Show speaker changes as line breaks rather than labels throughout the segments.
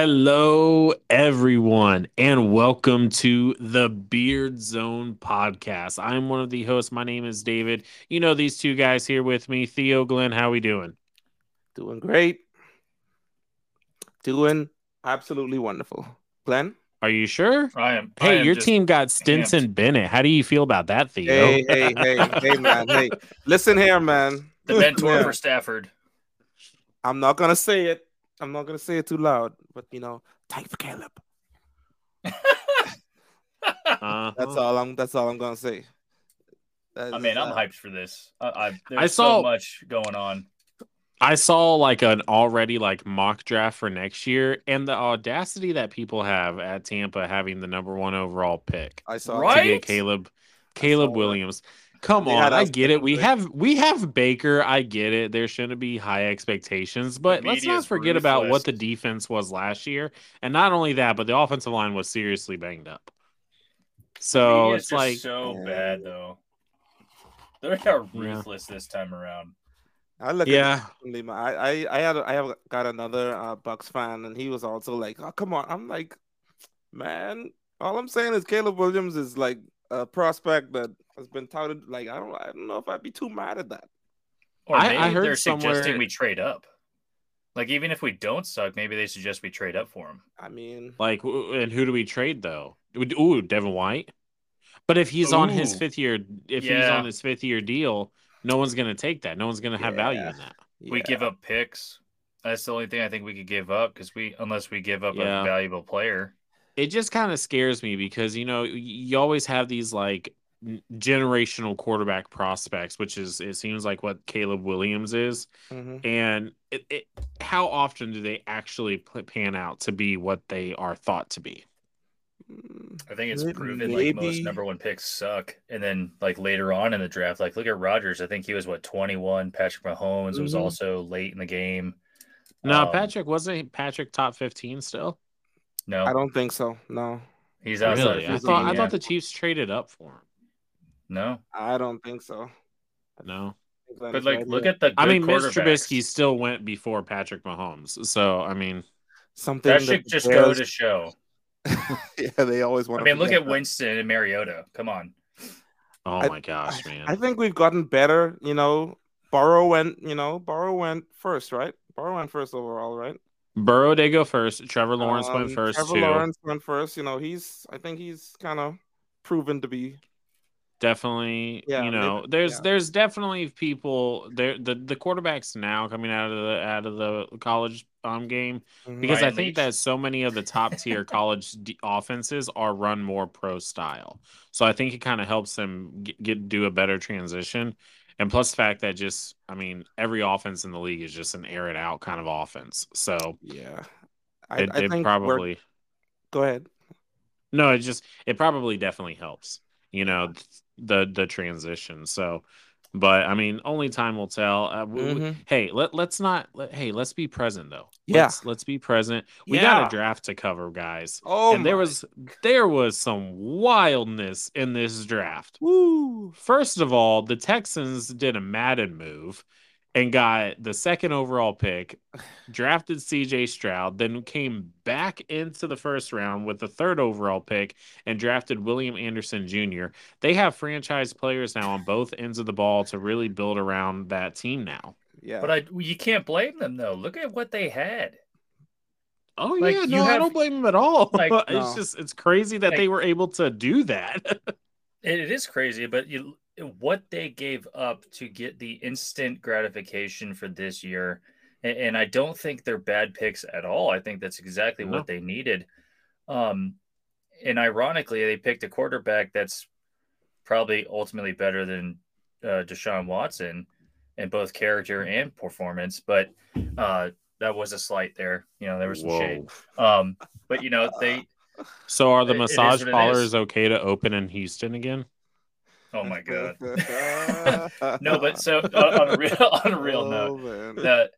Hello, everyone, and welcome to the Beard Zone podcast. I'm one of the hosts. My name is David. You know these two guys here with me, Theo, Glenn. How are we doing?
Doing great. Doing absolutely wonderful. Glenn?
Are you sure?
I am. I
Hey,
am
your team got Stetson Bennett. How do you feel about that, Theo?
Hey, hey, hey, hey, man. Hey, listen here, man.
the mentor
Yeah.
for Stafford.
I'm not gonna say it. I'm not gonna say it too loud, but you know, tank for Caleb.
Uh-huh.
That's all I'm. That's all I'm gonna say. That
I
is,
mean, I'm
uh,
hyped for this. I, I, there's
I saw-
so much going on.
I saw like an already like mock draft for next year, and the audacity that people have at Tampa having the number one overall pick.
I saw.
to get Caleb Caleb
saw that.
Williams. Come
They
on, I get it. We
big.
have we have Baker. I get it. There shouldn't be high expectations, but let's not
media's
forget about what the defense was last year. And not only that, but the offensive line was seriously banged up. So it's like
so
Yeah.
bad though. They are
Yeah.
ruthless this time around.
I look.
yeah,
At differently. I, I, I had. I have got another uh, Bucks fan, and he was also like, "Oh, come on." I'm like, man. All I'm saying is Caleb Williams is like a prospect that has been touted. Like, I don't. I don't know if I'd be too mad at that.
Or
I- I
maybe
heard
they're suggesting we trade up. Like even if we don't suck, maybe they suggest we trade up for him.
I mean,
like and who do we trade though? Would- Ooh, Devin White. But if he's on his fifth year, if he's on his fifth year deal, no one's gonna take that. No one's gonna have value in that.
We
yeah.
give up picks. That's the only thing I think we could give up because we, unless we give up
Yeah.
a valuable player.
it just kind of scares me because you know you always have these like n- generational quarterback prospects which is it seems like what caleb williams is
Mhm.
and it, it how often do they actually pan out to be what they are thought to be
I think it's
May-
proven like most number one picks suck. And then like later on in the draft, like look at Rodgers. I think he was what 21. Patrick Mahomes was
Mhm.
also late in the game.
no
Um,
patrick wasn't patrick top 15 still
No,
I don't think so. No,
he's outside.
really
of
i
15,
thought i thought the chiefs traded up for him
no.
I don't think so.
no
Glenn
But like look
here.
at the
i mean mitch trubisky still went before patrick mahomes so i mean
something
That should
the
just go to show.
yeah, they always want.
I mean, look at Winston and Mariota. Come on.
oh
I-
my gosh man
I think we've gotten better. You know, Burrow went. You know, Burrow went first, right? Burrow went first overall, right?
burrow did go first trevor lawrence went
Um,
first
Trevor
too
Lawrence went first. You know, he's. I think he's kind of proven to be.
Definitely
Yeah,
you
maybe-
know there's
yeah.
there's definitely people there the the quarterbacks now coming out of the out of the college um game
Mhm.
because i think
Leach.
that so many of the top tier college d- offenses are run more pro style so i think it kind of helps them get, get do a better transition and plus the fact that just i mean every offense in the league is just an air it out kind of offense so
yeah, I,
it,
I
it
think
probably
Go ahead.
no, it just it probably definitely helps, you know, the the transition. So, but I mean, only time will tell. Uh, w- w-
Mhm.
hey, let let's not. Let, hey, let's be present though.
Yeah.
let's, let's be present. We got a draft to cover, guys.
Oh,
and there was there was some wildness in this draft.
Woo.
First of all, the Texans did a Madden move and got the second overall pick, drafted CJ Stroud, then came back into the first round with the third overall pick and drafted William Anderson Jr. They have franchise players now on both ends of the ball to really build around that team now.
Yeah,
But I you can't blame them though. Look at what they had.
Oh
Like,
yeah,
you
no, I don't blame them at all.
like,
it's
no.
just it's crazy that
Like-
they were able to do that.
It, it is crazy, but you what they gave up to get the instant gratification for this year, and, and I don't think they're bad picks at all. I think that's exactly
No.
what they needed. Um, and ironically, they picked a quarterback that's probably ultimately better than uh, Deshaun Watson in both character and performance, but uh, that was a slight there. You know, there was some shade. Um, but you know, they
So are the
It- it is
massage parlors okay to open in Houston again?
Oh my god. no, but so uh, on a real on a real note,
Oh, man.
that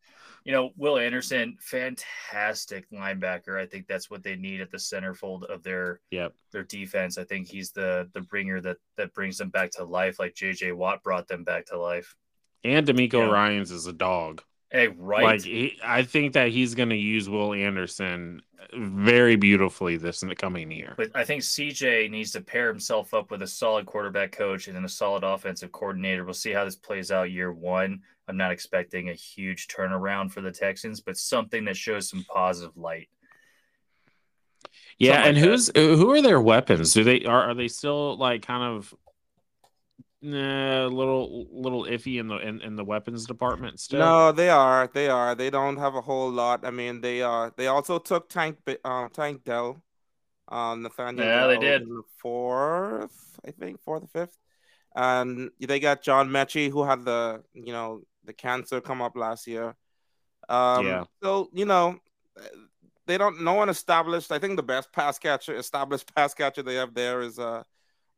you know Will Anderson, fantastic linebacker. I think that's what they need at the centerfold of their
Yep.
their defense. I think he's the the bringer that that brings them back to life, like J.J. Watt brought them back to life.
And DeMeco
Yeah.
Ryans is a dog.
Hey, right.
Like he, I think that he's going to use Will Anderson very beautifully this in the coming year.
But I think CJ needs to pair himself up with a solid quarterback coach and then a solid offensive coordinator. We'll see how this plays out year one. I'm not expecting a huge turnaround for the Texans, but something that shows some positive light.
Yeah,
Something
and
like that.
who's who are their weapons? Do they are are they still like kind of nah, little little iffy in the in, in the weapons department still?
No, they are. They are. They don't have a whole lot. I mean, they are. They also took Tank uh, Tank Dell, um, Nathaniel.
Yeah, they did.
the fourth, I think, fourth or fifth, and they got John Metchie, who had the you know the cancer come up last year. Um,
Yeah.
So you know, they don't. No one established. I think the best pass catcher, established pass catcher they have there is uh,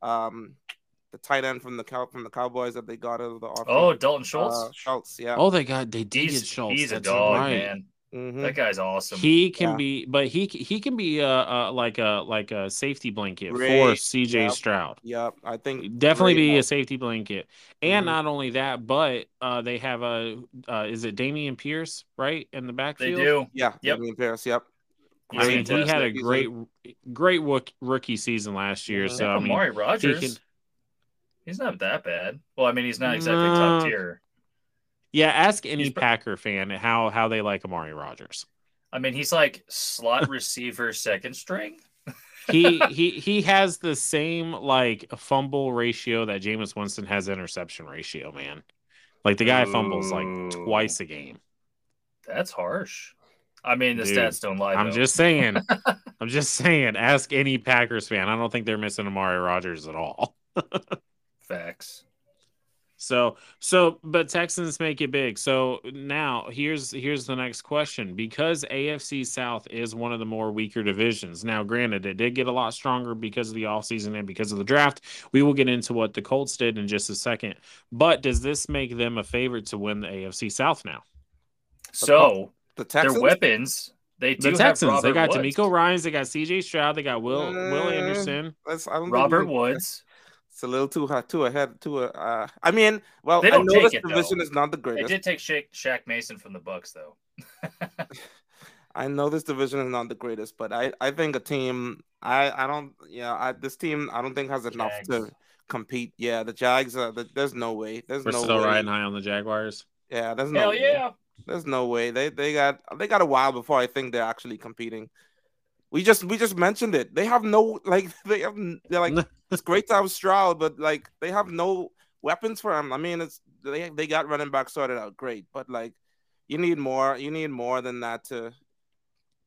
um, the tight end from the cow from the Cowboys that they got out of the offense.
Oh, Dalton Schultz.
Uh, Schultz, yeah.
Oh, they got they did
he's
get Schultz.
he's a dog,
right.
man.
Mhm.
That guy's awesome.
He can
Yeah.
be, but he he can be a, a like a like a safety blanket for CJ
Yep.
Stroud.
Yep, I think
Definitely
great
be a safety blanket, and
Mhm.
not only that, but uh, they have a uh, is it Dameon Pierce right in the backfield?
they do.
Yeah,
Yep.
Dameon Pierce. Yep.
He's
I mean, he had a great, great rookie season last year.
Mhm.
So I mean,
Amari
he Rodgers.
He's not that bad. Well, I mean, he's not exactly top tier.
yeah. Ask any
He's
Packer fan how how they like Amari Rodgers.
I mean, he's like slot receiver second string.
He he he has the same like fumble ratio that Jameis Winston has interception ratio. Man, like the guy fumbles like twice a game.
That's harsh. I mean, the
Dude,
stats don't lie.
I'm just saying. I'm just saying. Ask any Packers fan. I don't think they're missing Amari Rodgers at all.
facts.
So so but Texans make it big. So now here's here's the next question. Because AFC South is one of the more weaker divisions. Now, granted, it did get a lot stronger because of the offseason and because of the draft. We will get into what the Colts did in just a second. But does this make them a favorite to win the AFC South now?
So
The Texans.
their weapons, they do
The Texans,
have
they got
Woods.
DeMeco Ryans, they got CJ Stroud, they got Will Will
Uh,
Anderson.
That's, I don't
Robert
we-
Woods.
It's a little too hot, too ahead, too. Uh, I mean, well,
They
I
don't
know
take
this
it, though.
division is not the greatest.
They
greatest.
did take Shaq, Shaq Mason from the Bucks, though.
I know this division is not the greatest, but I, I think a team. I, I don't. Yeah, I, this team I don't think has enough
Jags.
to compete. Yeah, the Jags. Uh, the, there's no way. There's
We're
no
still
way.
riding high on the Jaguars.
Yeah, there's no.
Hell
way.
yeah!
There's no way. They they got they got a while before I think they're actually competing. We just we just mentioned it. They have no like they have they're like it's great to have Stroud, but like they have no weapons for him. I mean, it's they they got running back sorted out great, but like you need more. You need more than that to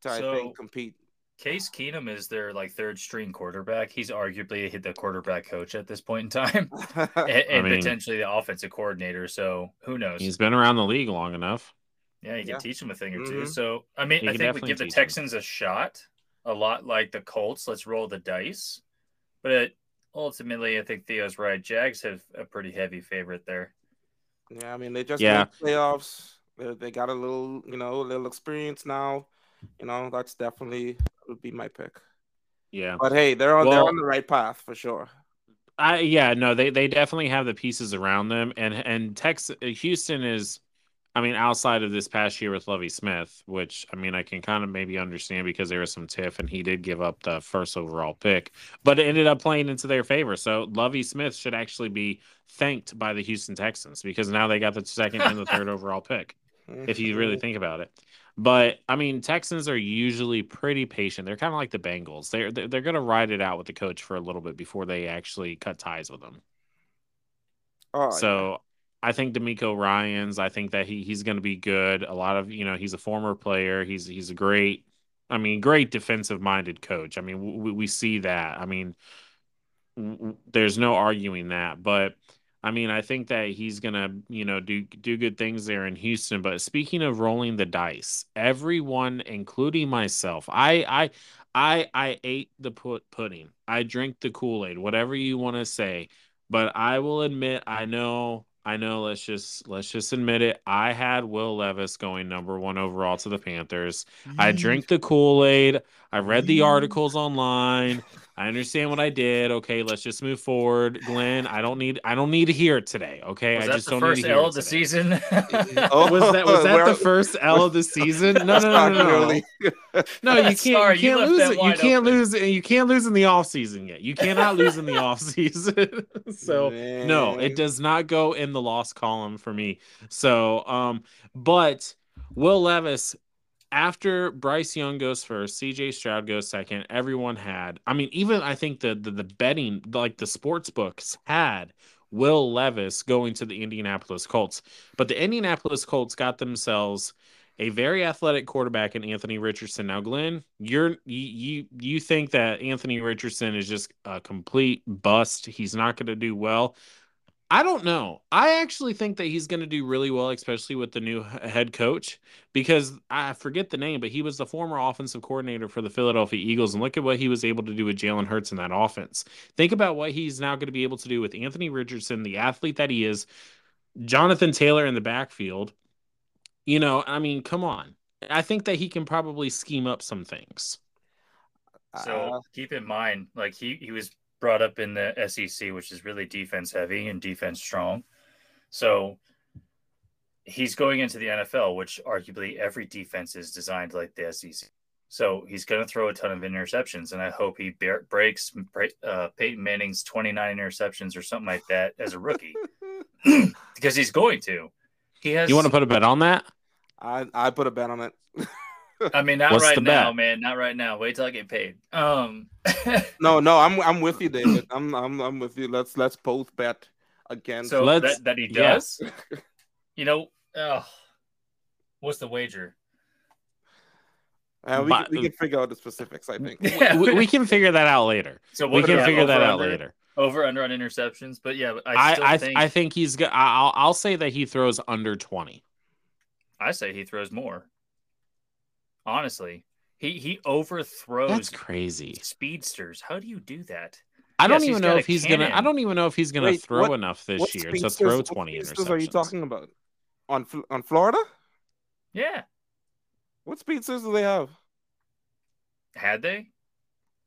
to I think compete.
Case Keenum is their like third string quarterback. He's arguably hit the quarterback coach at this point in time, and, and
mean-
potentially the offensive coordinator. So who knows?
He's been around the league long enough.
Yeah, you can
Yeah.
teach them a thing or two.
Mhm.
So I mean,
He
I think we give the
teach 'em.
Texans a shot, a lot like the Colts. Let's roll the dice. But ultimately, I think Theo's right. Jags have a pretty heavy favorite there.
yeah, I mean they just
Yeah.
made playoffs. They, they got a little you know a little experience now. You know that's definitely would be my pick.
Yeah.
But hey, they're on they're on the right path for sure.
I yeah, no, they they definitely have the pieces around them and and Texas uh, Houston is I mean outside of this past year with Lovie Smith, which I mean I can kind of maybe understand because there was some tiff and he did give up the first overall pick, but it ended up playing into their favor. So Lovie Smith should actually be thanked by the Houston Texans because now they got the second and the third overall pick. if you really mm-hmm. think about it. But I mean, Texans are usually pretty patient. They're kind of like the Bengals. They're they're, they're going to ride it out with the coach for a little bit before they actually cut ties with them.
Oh,
so I think DeMeco Ryan's. I think that he he's going to be good. A lot of you know he's a former player. He's he's a great. I mean, great defensive minded coach. I mean, we, we see that. I mean, w- there's no arguing that. But I mean, I think that he's gonna, you know, do do good things there in Houston. But speaking of rolling the dice, everyone, including myself, I I I I ate the put pudding. I drink the Kool Aid, whatever you want to say. But I will admit, I know I know. Let's just let's just admit it. I had Will Levis going number one overall to the Panthers. I drink the Kool Aid. I read the articles online. I understand what I did. Okay, let's just move forward, Glenn. I don't need I don't need to hear it today. Okay,
Was
I just don't need to hear
L
it
of the
today.
season?
Oh,
Was that was that the first L of the season? No, no, no, no, no.
Really-
No, you can't.
Sorry,
you
you
can't
left
lose it. You can't
open.
lose it. You can't lose in the off season yet. You cannot lose in the off season. so no, it does not go in the lost column for me. So, um, but Will Levis, after Bryce Young goes first, CJ Stroud goes second. Everyone had. I mean, even I think the the, the betting, like the sports books, had Will Levis going to the Indianapolis Colts, but the Indianapolis Colts got themselves a very athletic quarterback in Anthony Richardson. Now, Glenn, you're you you, think that Anthony Richardson is just a complete bust. He's not going to do well. I don't know. I actually think that he's going to do really well, especially with the new head coach, because I forget the name, but he was the former offensive coordinator for the Philadelphia Eagles. And look at what he was able to do with Jalen Hurts in that offense. Think about what he's now going to be able to do with Anthony Richardson, the athlete that he is, Jonathan Taylor in the backfield. You know, I mean, come on. I think that he can probably scheme up some things.
So
Uh,
keep in mind, like he, he was brought up in the SEC, which is really defense heavy and defense strong. So he's going into the NFL, which arguably every defense is designed like the SEC. So he's going to throw a ton of interceptions, and I hope he bear, breaks uh, Peyton Manning's 29 interceptions or something like that as a rookie, because he's going to. He has.
You want to put a bet on that?
I I put a bet on it.
I mean, not
What's
right now,
bet?
man. Not right now. Wait till I get paid. Um.
No, no, I'm I'm with you, David. I'm I'm I'm with you. Let's let's both bet against.
So
Let's-
that, that he
yeah.
does. You know, uh, what's the wager?
Uh, we,
But-
can, we can figure out the specifics. I think.
Yeah,
we, we can figure that out later.
So
We can figure that
over,
out
under?
later.
Over under on interceptions, but yeah, I
I
still
I,
think
I think he's go- I'll I'll say that he throws under twenty.
I say he throws more. Honestly, he he overthrows
That's crazy.
speedsters. How do you do that?
I don't
Yes,
even know if he's gonna. I don't even know if he's gonna
Wait,
throw
what-
enough this year to
speedsters-
throw
what
twenty
speedsters
interceptions.
Are you talking about on on Florida?
Yeah,
What speedsters do they have?
had they?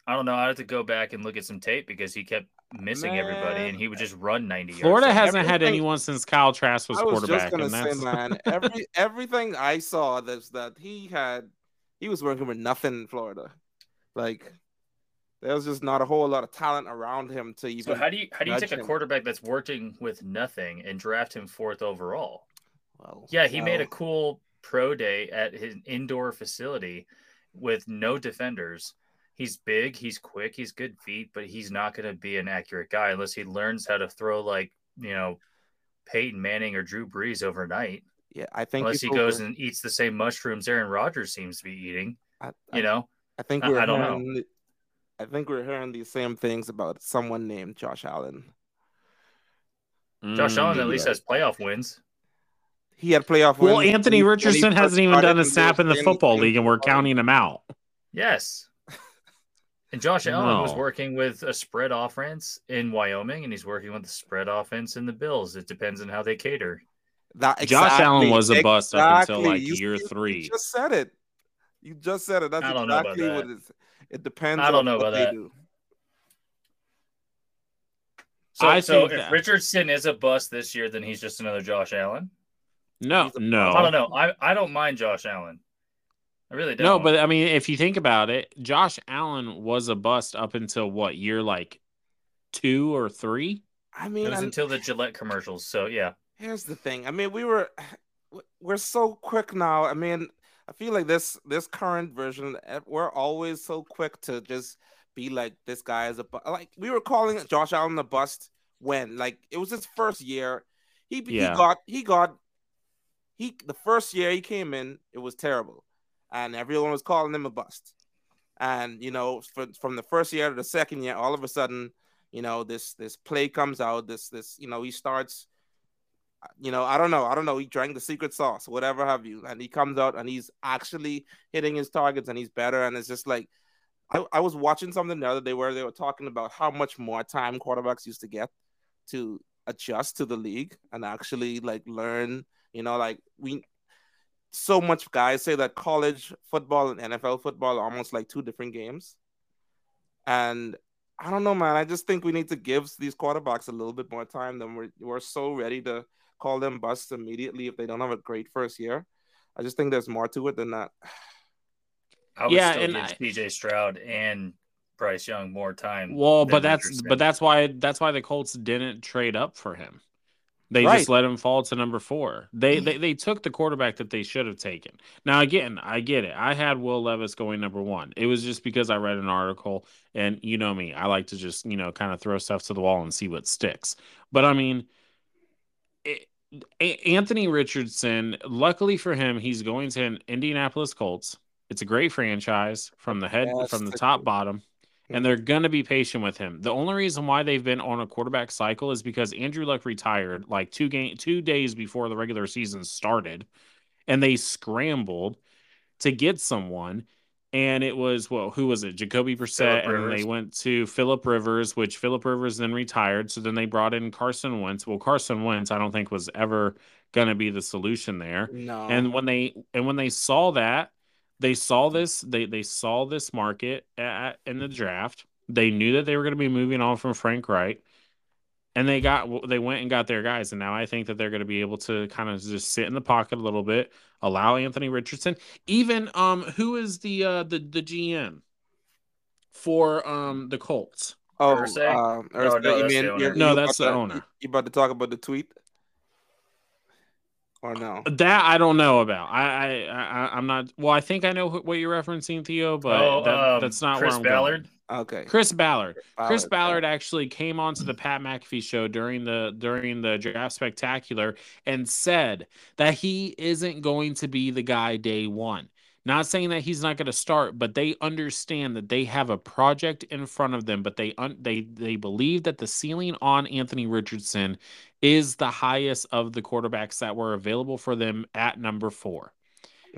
I don't know. I have to go back and look at some tape because he kept missing everybody, and he would just run ninety yards.
Florida
So
hasn't had anyone since Kyle Trask was
I was
quarterback,
just gonna
and
say, man, every everything I saw that's that he had, he was working with nothing in Florida. Like there was just not a whole lot of talent around him to even.
So how do you how do you
nudge
take a quarterback that's working with nothing and draft him fourth overall?
well,
Yeah, he made a cool pro day at his indoor facility with no defenders. He's big, he's quick, he's good feet, but he's not going to be an accurate guy unless he learns how to throw like, you know, Peyton Manning or Drew Brees overnight.
Yeah, I think
Unless he goes
over-
and eats the same mushrooms Aaron Rodgers seems to be eating,
I,
you know.
I think
I-
we're
I don't know.
hearing, I think we're hearing these same things about someone named Josh Allen.
Josh
Mm.
Allen at least has playoff wins.
He had playoff
Well,
wins
Anthony
he- when he
Richardson hasn't even done a snap in the football league, and we're counting him out.
Yes. And Josh Allen was working with a spread offense in Wyoming, and he's working with the spread offense in the Bills. It depends on how they cater.
That,
Josh Allen was a bust up until, like,
You-
year three.
You just said it. You just said it. That's
I don't know about
exactly
that.
what it is. It depends.
I don't
on
know
what
about
they
that.
do.
So,
I
so if
that-
Richardson is a bust this year, then he's just another Josh Allen.
No, no,
I don't know. I, I don't mind Josh Allen. I really don't.
No, but I mean, if you think about it, Josh Allen was a bust up until what year, like two or three?
I
it
mean,
was
and
until the Gillette commercials. So yeah,
here's the thing. I mean, we were we're so quick now. I mean, I feel like this this current version, eh, we're always so quick to just be like, this guy is a bu-. like. We were calling Josh Allen a bust when like it was his first year. He
Yeah.
he got he got he the first year he came in, it was terrible, and everyone was calling him a bust. And you know, for, from the first year to the second year, all of a sudden, you know, this this play comes out. This this you know he starts you know, I don't know. I don't know. He drank the secret sauce, whatever have you. And he comes out and he's actually hitting his targets and he's better. And it's just like, I, I was watching something the other day where they were talking about how much more time quarterbacks used to get to adjust to the league and actually like learn. You know, like we so much guys say that college football and NFL football are almost like two different games. And I don't know, man. I just think we need to give these quarterbacks a little bit more time. than we're we're so ready to call them busts immediately if they don't have a great first year. I just think there's more to it than that.
I would
Yeah,
still
and
give
I-
CJ Stroud and Bryce Young more time.
Well, but that's but that's why that's why the Colts didn't trade up for him. They
Right.
just let him fall to number four. They, they they took the quarterback that they should have taken. Now again, I get it. I had Will Levis going number one. It was just because I read an article, and you know me, I like to just you know kind of throw stuff to the wall and see what sticks. But I mean, it, Anthony Richardson. Luckily for him, he's going to an Indianapolis Colts. It's a great franchise from the head
Yes,
from the top bottom and they're going to be patient with him. The only reason why they've been on a quarterback cycle is because Andrew Luck retired like two game two days before the regular season started, and they scrambled to get someone. And it was well, who was it? Jacoby Brissett, and they went to Philip Rivers, which Philip Rivers then retired. So then they brought in Carson Wentz. Well, Carson Wentz, I don't think was ever going to be the solution there
No.
and when they and when they saw that they saw this they they saw this market at, in the draft they knew that they were going to be moving on from frank reich and they got they went and got their guys and now i think that they're going to be able to kind of just sit in the pocket a little bit allow anthony richardson even um who is the uh the the gm for um the colts
oh,
Irsay?
um,
No, no,
you
that's
mean
the owner.
you're-
No,
you
that's
about
the
to-
owner.
You, you about to talk about the tweet? Or no?
that i don't know about i i, I i'm not well i think i know wh- what you're referencing theo but
oh,
that,
um,
that's not
Chris
where i'm
Ballard.
going
Okay.
Chris Ballard. Chris
Ballard,
Ballard actually came onto the Pat McAfee show during the during the draft spectacular and said that he isn't going to be the guy day one. Not saying that he's not going to start, but they understand that they have a project in front of them. But they un- they they believe that the ceiling on Anthony Richardson is the highest of the quarterbacks that were available for them at number four.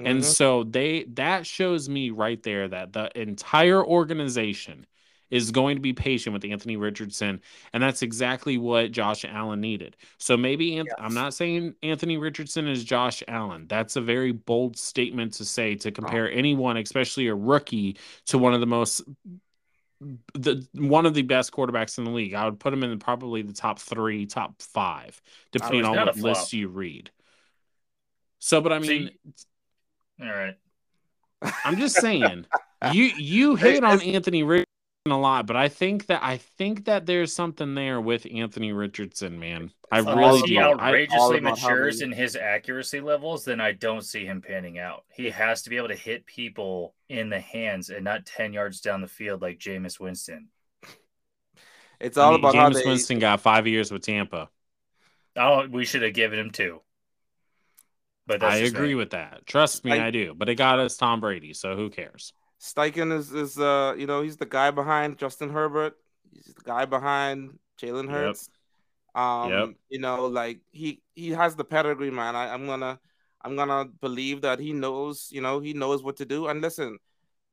And
Mhm.
so they that shows me right there that the entire organization is going to be patient with Anthony Richardson, and that's exactly what Josh Allen needed. So maybe Anth- I'm not saying Anthony Richardson is Josh Allen. That's a very bold statement to say to compare anyone, especially a rookie, to one of the most the one of the best quarterbacks in the league. I would put him in probably the top three, top five, depending on what lists you read. So, but I
See-
mean,
All right.
I'm just saying, you you hate on Anthony Richardson a lot, but I think that I think that there's something there with Anthony Richardson, man. I
It's
really
Unless he
do. I,
outrageously
about how
matures
they-
in his accuracy levels, then I don't see him panning out. He has to be able to hit people in the hands and not 10 yards down the field like Jameis Winston.
It's
I
all
mean,
about how they.
Winston got five years with Tampa.
Oh, we should have given him two. But
I agree
me.
with that. Trust me,
I-
I do. But it got us Tom Brady, so who cares?
Steichen is is uh you know he's the guy behind Justin Herbert. He's the guy behind Jalen
Yep.
Hurts. Um,
Yep.
you know, like he he has the pedigree, man. I, I'm gonna I'm gonna believe that he knows, you know, he knows what to do. And listen,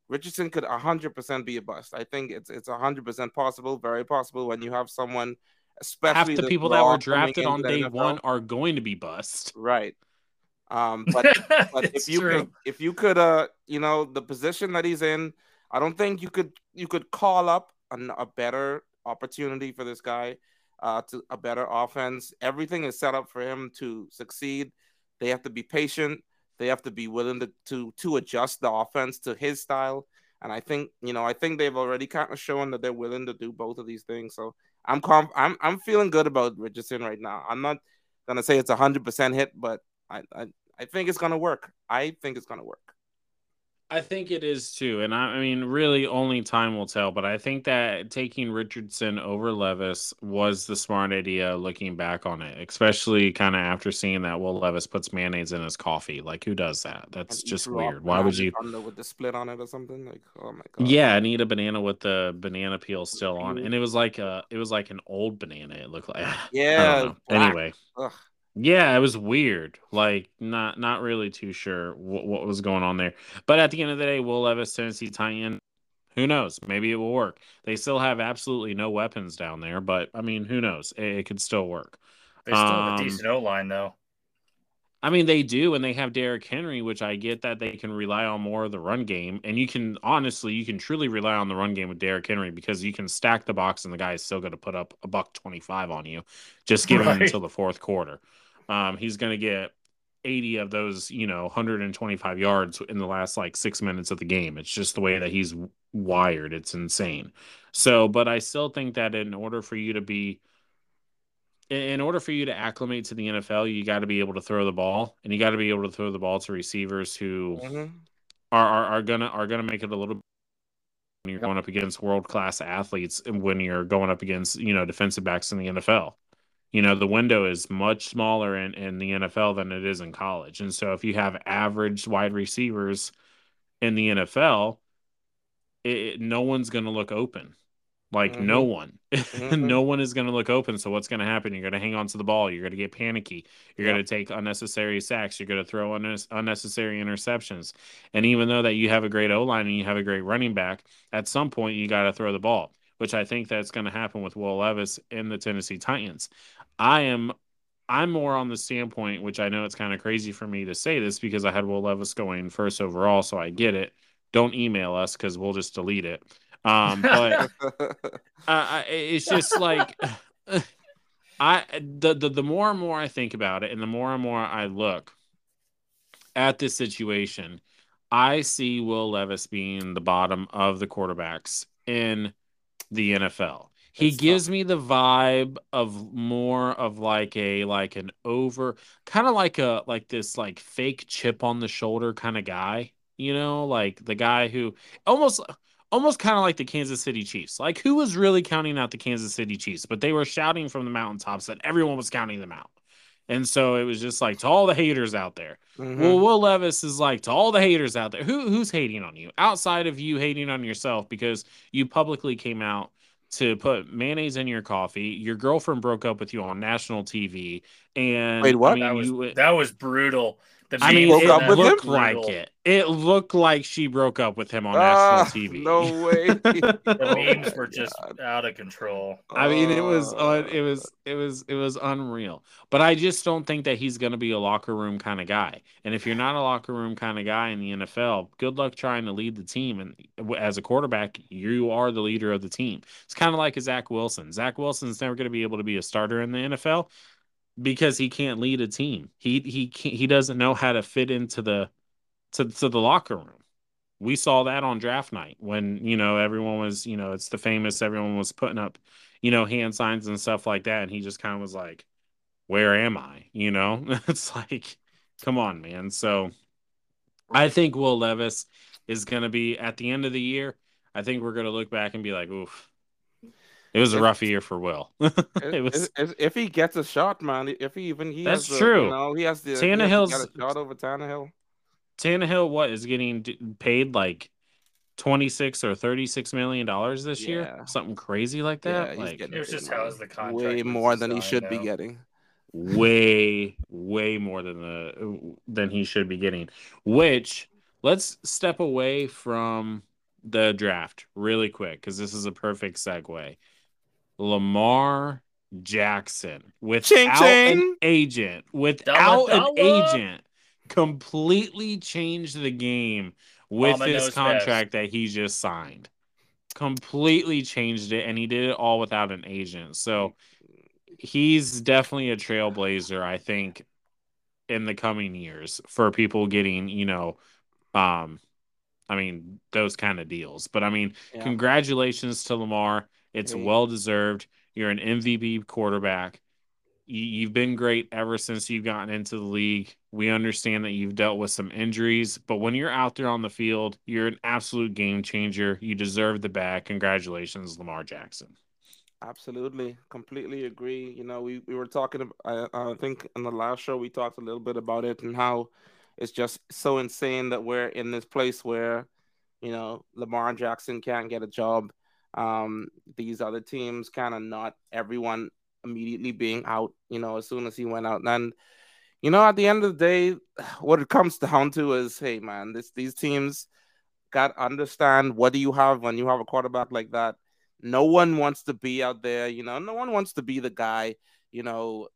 Richardson could hundred percent be a bust. I think it's it's hundred percent possible, very possible when you have someone, especially
Half the people that were drafted on day
NFL.
one are going to be bust.
right? Um, but but if you
true.
could, if you could, uh, you know, the position that he's in, I don't think you could you could call up an, a better opportunity for this guy, uh, to a better offense. Everything is set up for him to succeed. They have to be patient. They have to be willing to to to adjust the offense to his style. And I think you know, I think they've already kind of shown that they're willing to do both of these things. So I'm conf- I'm I'm feeling good about Richardson right now. I'm not gonna say it's a hundred percent hit, but I, I I think it's gonna work. I think it's gonna work.
I think it is too. And I, I mean, really, only time will tell. But I think that taking Richardson over Levis was the smart idea looking back on it, especially kind of after seeing that Will Levis puts mayonnaise in his coffee. Like, who does that? That's
And
just weird. Why would you?
with the split on it or something? Like, oh my god.
Yeah, I need a banana with the banana peel still on. And it was like a, it was like an old banana. It looked like.
Yeah.
don't know.
black.
Anyway.
Ugh.
Yeah, it was weird. Like not not really too sure what, what was going on there. But at the end of the day, Will Levis, Tennessee Titan, Who knows? Maybe it will work. They still have absolutely no weapons down there, but I mean, who knows? It, it could still work.
They still have
Um,
a decent O line though.
I mean, they do, and they have Derrick Henry, which I get that they can rely on more of the run game. And you can honestly, you can truly rely on the run game with Derrick Henry because you can stack the box, and the guy is still going to put up a buck twenty five on you. Just give him until the fourth quarter. Um, he's going to get eighty of those, you know, hundred and twenty five yards in the last like six minutes of the game. It's just the way that he's wired. It's insane. So, but I still think that in order for you to be in- order for you to acclimate to the NFL, you got to be able to throw the ball, and you got to be able to throw the ball to receivers who
Mhm.
are, are are gonna are gonna make it a little. When you're going up against world class athletes, and when you're going up against you know defensive backs in the NFL, you know the window is much smaller in in the NFL than it is in college, and so if you have average wide receivers in the NFL, it, it- no one's gonna look open. Like no one,
Mhm.
no one is going to look open. So what's going to happen? You're going to hang on to the ball. You're going to get panicky. You're
Yep.
going to take unnecessary sacks. You're going to throw unne- unnecessary interceptions. And even though that you have a great O line and you have a great running back, at some point you got to throw the ball, which I think that's going to happen with Will Levis in the Tennessee Titans. I am. I'm more on the standpoint, which I know it's kind of crazy for me to say this because I had Will Levis going first overall, so I get it. Don't email us because we'll just delete it. Um, but uh, it's just like I the, the the more and more I think about it, and the more and more I look at this situation, I see Will Levis being the bottom of the quarterbacks in the NFL. He gives me the vibe of more of like a like an over kind of like a like this like fake chip on the shoulder kind of guy, you know, like the guy who almost almost kind of like the Kansas City Chiefs. Like who was really counting out the Kansas City Chiefs, but they were shouting from the mountaintops that everyone was counting them out. And so it was just like to all the haters out there.
Mhm.
Well, Will Levis is like to all the haters out there. Who who's hating on you outside of you hating on yourself because you publicly came out to put mayonnaise in your coffee. Your girlfriend broke up with you on national TV, and
Wait, what?
I mean,
That was
you, uh
that was brutal. The
I mean,
memes
broke
it
up with
were
him?
looked like
brutal.
it. It looked like she broke up with him on
Ah,
national TV.
no way.
The memes were just
God.
out of control.
I mean, it was
Uh,
it was it was it was unreal. But I just don't think that he's going to be a locker room kind of guy. And if you're not a locker room kind of guy in the NFL, good luck trying to lead the team. And as a quarterback, you are the leader of the team. It's kind of like a Zach Wilson. Zach Wilson's never going to be able to be a starter in the NFL because he can't lead a team. He he can't, he doesn't know how to fit into the to to the locker room. We saw that on draft night when you know everyone was you know it's the famous everyone was putting up you know hand signs and stuff like that, and he just kind of was like, "Where am I?" You know, it's like, come on, man. So I think Will Levis is going to be at the end of the year. I think we're going to look back and be like, "Oof." It was a
If-
rough year for Will. it was
If, if- if he gets a shot, man, if he even he
That's
has the,
true.
You know, he has the he has
Tannehill's-
a shot over Tannehill.
Tannehill. What is getting paid like twenty six or thirty six million dollars this year? Something crazy like
Yeah,
that.
he's
like
getting
It was
paid
just how
money.
is the contract
way more than he
designed,
should be getting.
way way more than the than he should be getting which let's step away from the draft really quick because this is a perfect segue lamar jackson without an
ching.
agent without an
Dollar, dollar.
agent completely changed the game with
Mama
this
knows
contract that he just signed completely changed it and he did it all without an agent so he's definitely a trailblazer i think in the coming years for people getting you know um i mean those kind of deals but i mean
Yeah.
congratulations to lamar it's
Hey.
well deserved you're an mvp quarterback you, you've been great ever since you've gotten into the league we understand that you've dealt with some injuries but when you're out there on the field you're an absolute game changer you deserve the bag congratulations lamar jackson
Absolutely, completely agree. You know, we, we were talking. ab- I I think in the last show we talked a little bit about it and how it's just so insane that we're in this place where, you know, Lamar Jackson can't get a job. Um, these other teams kind of not everyone immediately being out. You know, as soon as he went out, and you know, at the end of the day, what it comes down to is, hey, man, this these teams got understand what do you have when you have a quarterback like that. No one wants to be out there, you know. No one wants to be the guy, you know.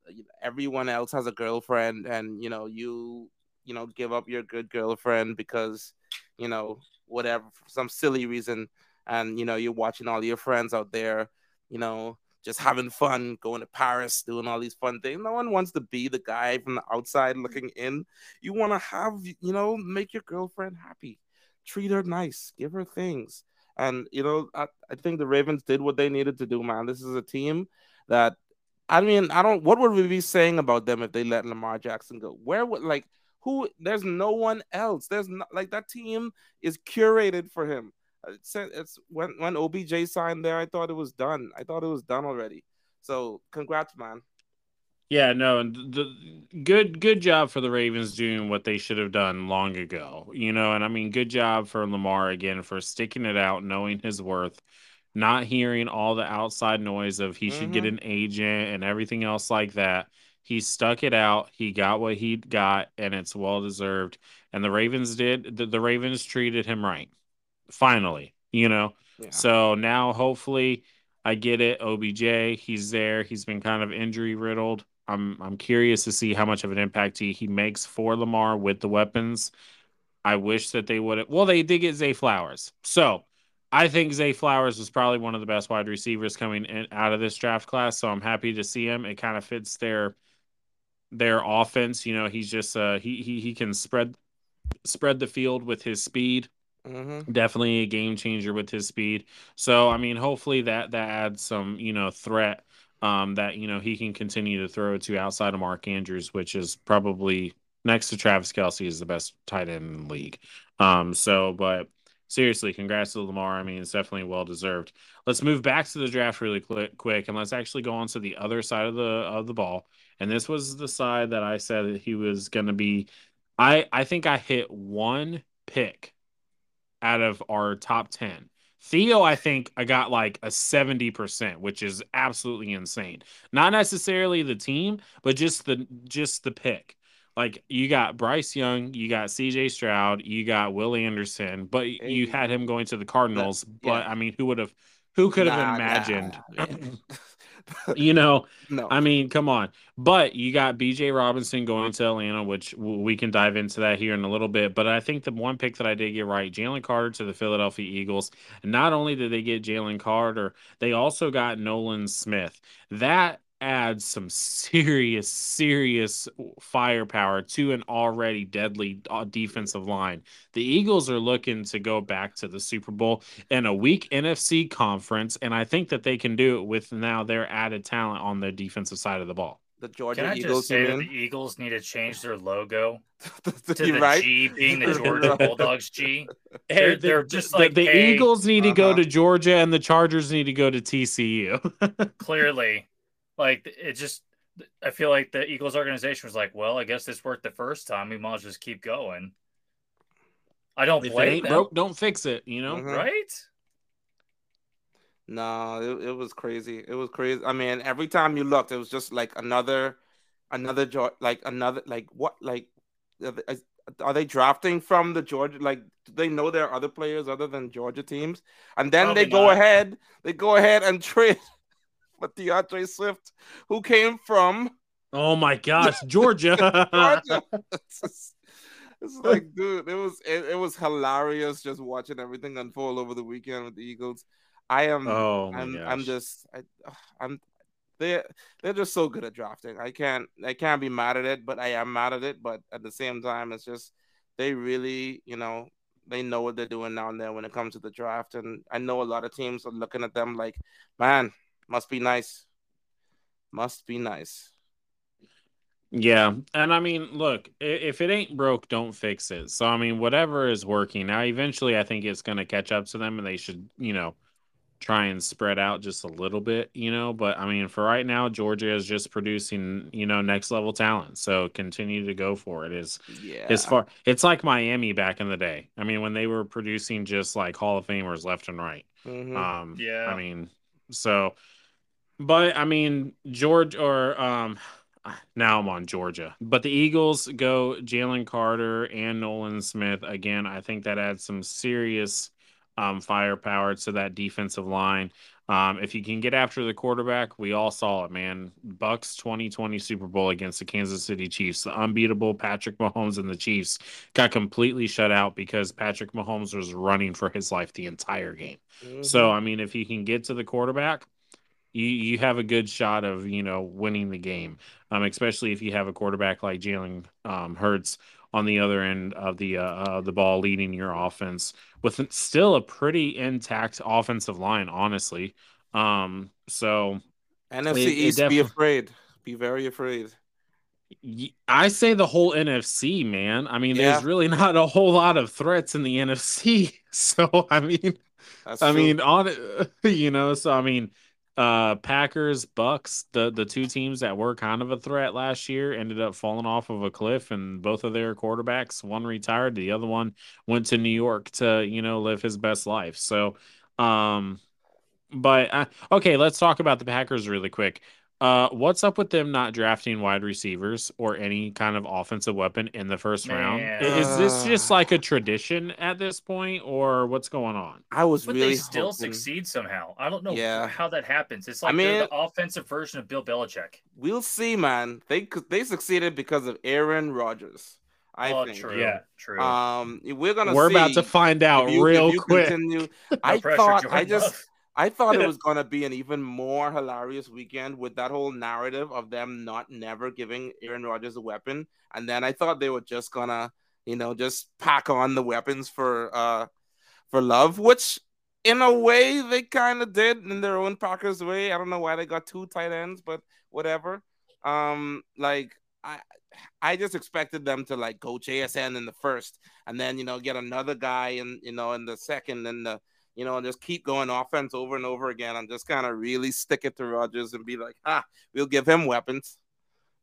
Everyone else has a girlfriend, and you know you, you know, give up your good girlfriend because, you know, whatever some silly reason, and you know you're watching all your friends out there, you know, just having fun, going to Paris, doing all these fun things. No one wants to be the guy from the outside looking in. You want to have, you know, make your girlfriend happy, treat her nice, give her things. And, you know, I, I think the Ravens did what they needed to do, man. This is a team that, I mean, I don't, what would we be saying about them if they let Lamar Jackson go? Where would, like, who, there's no one else. There's not, like, that team is curated for him it's, it's when when OBJ signed there, I thought it was done. I thought it was done already. So congrats, man.
Yeah, no, and the good good job for the Ravens doing what they should have done long ago. You know, and I mean good job for Lamar again for sticking it out, knowing his worth, not hearing all the outside noise of he mm-hmm. should get mm-hmm. an agent and everything else like that. He stuck it out. He got what he got and it's well deserved. And the Ravens did the, the Ravens treated him right finally, you know. Yeah. So now hopefully I get it. OBJ, he's there. He's been kind of injury riddled. I'm I'm curious to see how much of an impact he, he makes for Lamar with the weapons. I wish that they would have well, they did get Zay Flowers. So I think Zay Flowers was probably one of the best wide receivers coming in out of this draft class. So I'm happy to see him. It kind of fits their their offense. You know, he's just uh he he he can spread spread the field with his speed. Mm-hmm. Definitely a game changer with his speed. So I mean, hopefully that that adds some you know threat um, that you know he can continue to throw to outside of Mark Andrews, which is probably next to Travis Kelce is the best tight end in the league. Um, so, but seriously, congrats to Lamar. I mean, it's definitely well deserved. Let's move back to the draft really quick, quick, and let's actually go on to the other side of the of the ball. And this was the side that I said that he was going to be. I I think I hit one pick out of our top 10. Theo, I think I got like a 70%, which is absolutely insane. Not necessarily the team, but just the just the pick. Like you got Bryce Young, you got CJ Stroud, you got Will Anderson, but you had him going to the Cardinals. But, yeah. but I mean, who would have who could have nah, imagined? Nah, you know, no. I mean, come on. But you got Bijan Robinson going to Atlanta, which we can dive into that here in a little bit. But I think the one pick that I did get right, Jalen Carter to the Philadelphia Eagles. Not only did they get Jalen Carter, they also got Nolan Smith. That adds some serious, serious firepower to an already deadly uh, defensive line. The Eagles are looking to go back to the Super Bowl in a weak NFC conference, and I think that they can do it with now their added talent on the defensive side of the ball.
The Georgia
Can I
Eagles.
Just say that the Eagles need to change their logo to the right? G being the Georgia Bulldogs G. They're, they're just like
the
hey,
Eagles need uh-huh. to go uh-huh. to Georgia and the Chargers need to go to TCU.
Clearly, like it just, I feel like the Eagles organization was like, well, I guess this worked the first time. We might just keep going. I don't
if
blame
it ain't them. broke, don't fix it. You know,
mm-hmm. right?
No, it, it was crazy. It was crazy. I mean, every time you looked, it was just like another, another like another like what like are they drafting from the Georgia? Like, do they know there are other players other than Georgia teams? And then Probably they go not. ahead, they go ahead and trade but D'Andre Swift, who came from
Oh my gosh, Georgia. Georgia.
It's, it's, like, dude, it was it, it, was hilarious just watching everything unfold over the weekend with the Eagles. I am oh I'm. I'm just I, I'm they they're just so good at drafting. I can't I can't be mad at it, but I am mad at it. But at the same time, it's just they really, you know, they know what they're doing down there when it comes to the draft. And I know a lot of teams are looking at them like, man, must be nice. Must be nice.
Yeah. And I mean, look, if it ain't broke, don't fix it. So, I mean, whatever is working now, eventually I think it's going to catch up to them and they should, you know, try and spread out just a little bit, you know. But I mean, for right now, Georgia is just producing, you know, next level talent. So continue to go for it. Is yeah. As far it's like Miami back in the day. I mean, when they were producing just like Hall of Famers left and right. Mm-hmm. Um, yeah. I mean, so but I mean, George or um, now I'm on Georgia. But the Eagles go Jalen Carter and Nolan Smith. Again, I think that adds some serious um, firepower to that defensive line. Um, if you can get after the quarterback, we all saw it, man. Bucks 2020 Super Bowl against the Kansas City Chiefs. The unbeatable Patrick Mahomes and the Chiefs got completely shut out because Patrick Mahomes was running for his life the entire game. Mm-hmm. So, I mean, if you can get to the quarterback, you you have a good shot of you know winning the game, um, especially if you have a quarterback like Jalen um, Hurts on the other end of the uh, uh, the ball, leading your offense with still a pretty intact offensive line, honestly. Um, so
NFC it, East, it be afraid, be very afraid.
I say the whole NFC, man. I mean, yeah. there's really not a whole lot of threats in the NFC. So I mean, That's I true. mean, on you know, so I mean, uh Packers, Bucks, the the two teams that were kind of a threat last year ended up falling off of a cliff and both of their quarterbacks, one retired, the other one went to New York to, you know, live his best life. So um but uh, okay, let's talk about the Packers really quick. Uh, what's up with them not drafting wide receivers or any kind of offensive weapon in the first Man. round? Is this just like a tradition at this point, or what's going on?
I was
but
really
they still hoping... succeed somehow. I don't know yeah. how that happens. It's like I mean, the offensive version of Bill Belichick.
We'll see, man. They they succeeded because of Aaron Rodgers. I oh, think.
True. Yeah, true.
Um, we're gonna.
We're
see.
about to find out you, real quick. Continue,
I thought I just. I thought it was going to be an even more hilarious weekend with that whole narrative of them not never giving Aaron Rodgers a weapon, and then I thought they were just gonna, you know, just pack on the weapons for uh for love, which in a way they kind of did in their own Packers way. I don't know why they got two tight ends, but whatever. Um, like I I just expected them to like go JSN in the first, and then you know get another guy in you know in the second and the you know, and just keep going offense over and over again and just kind of really stick it to Rodgers and be like, ah, we'll give him weapons.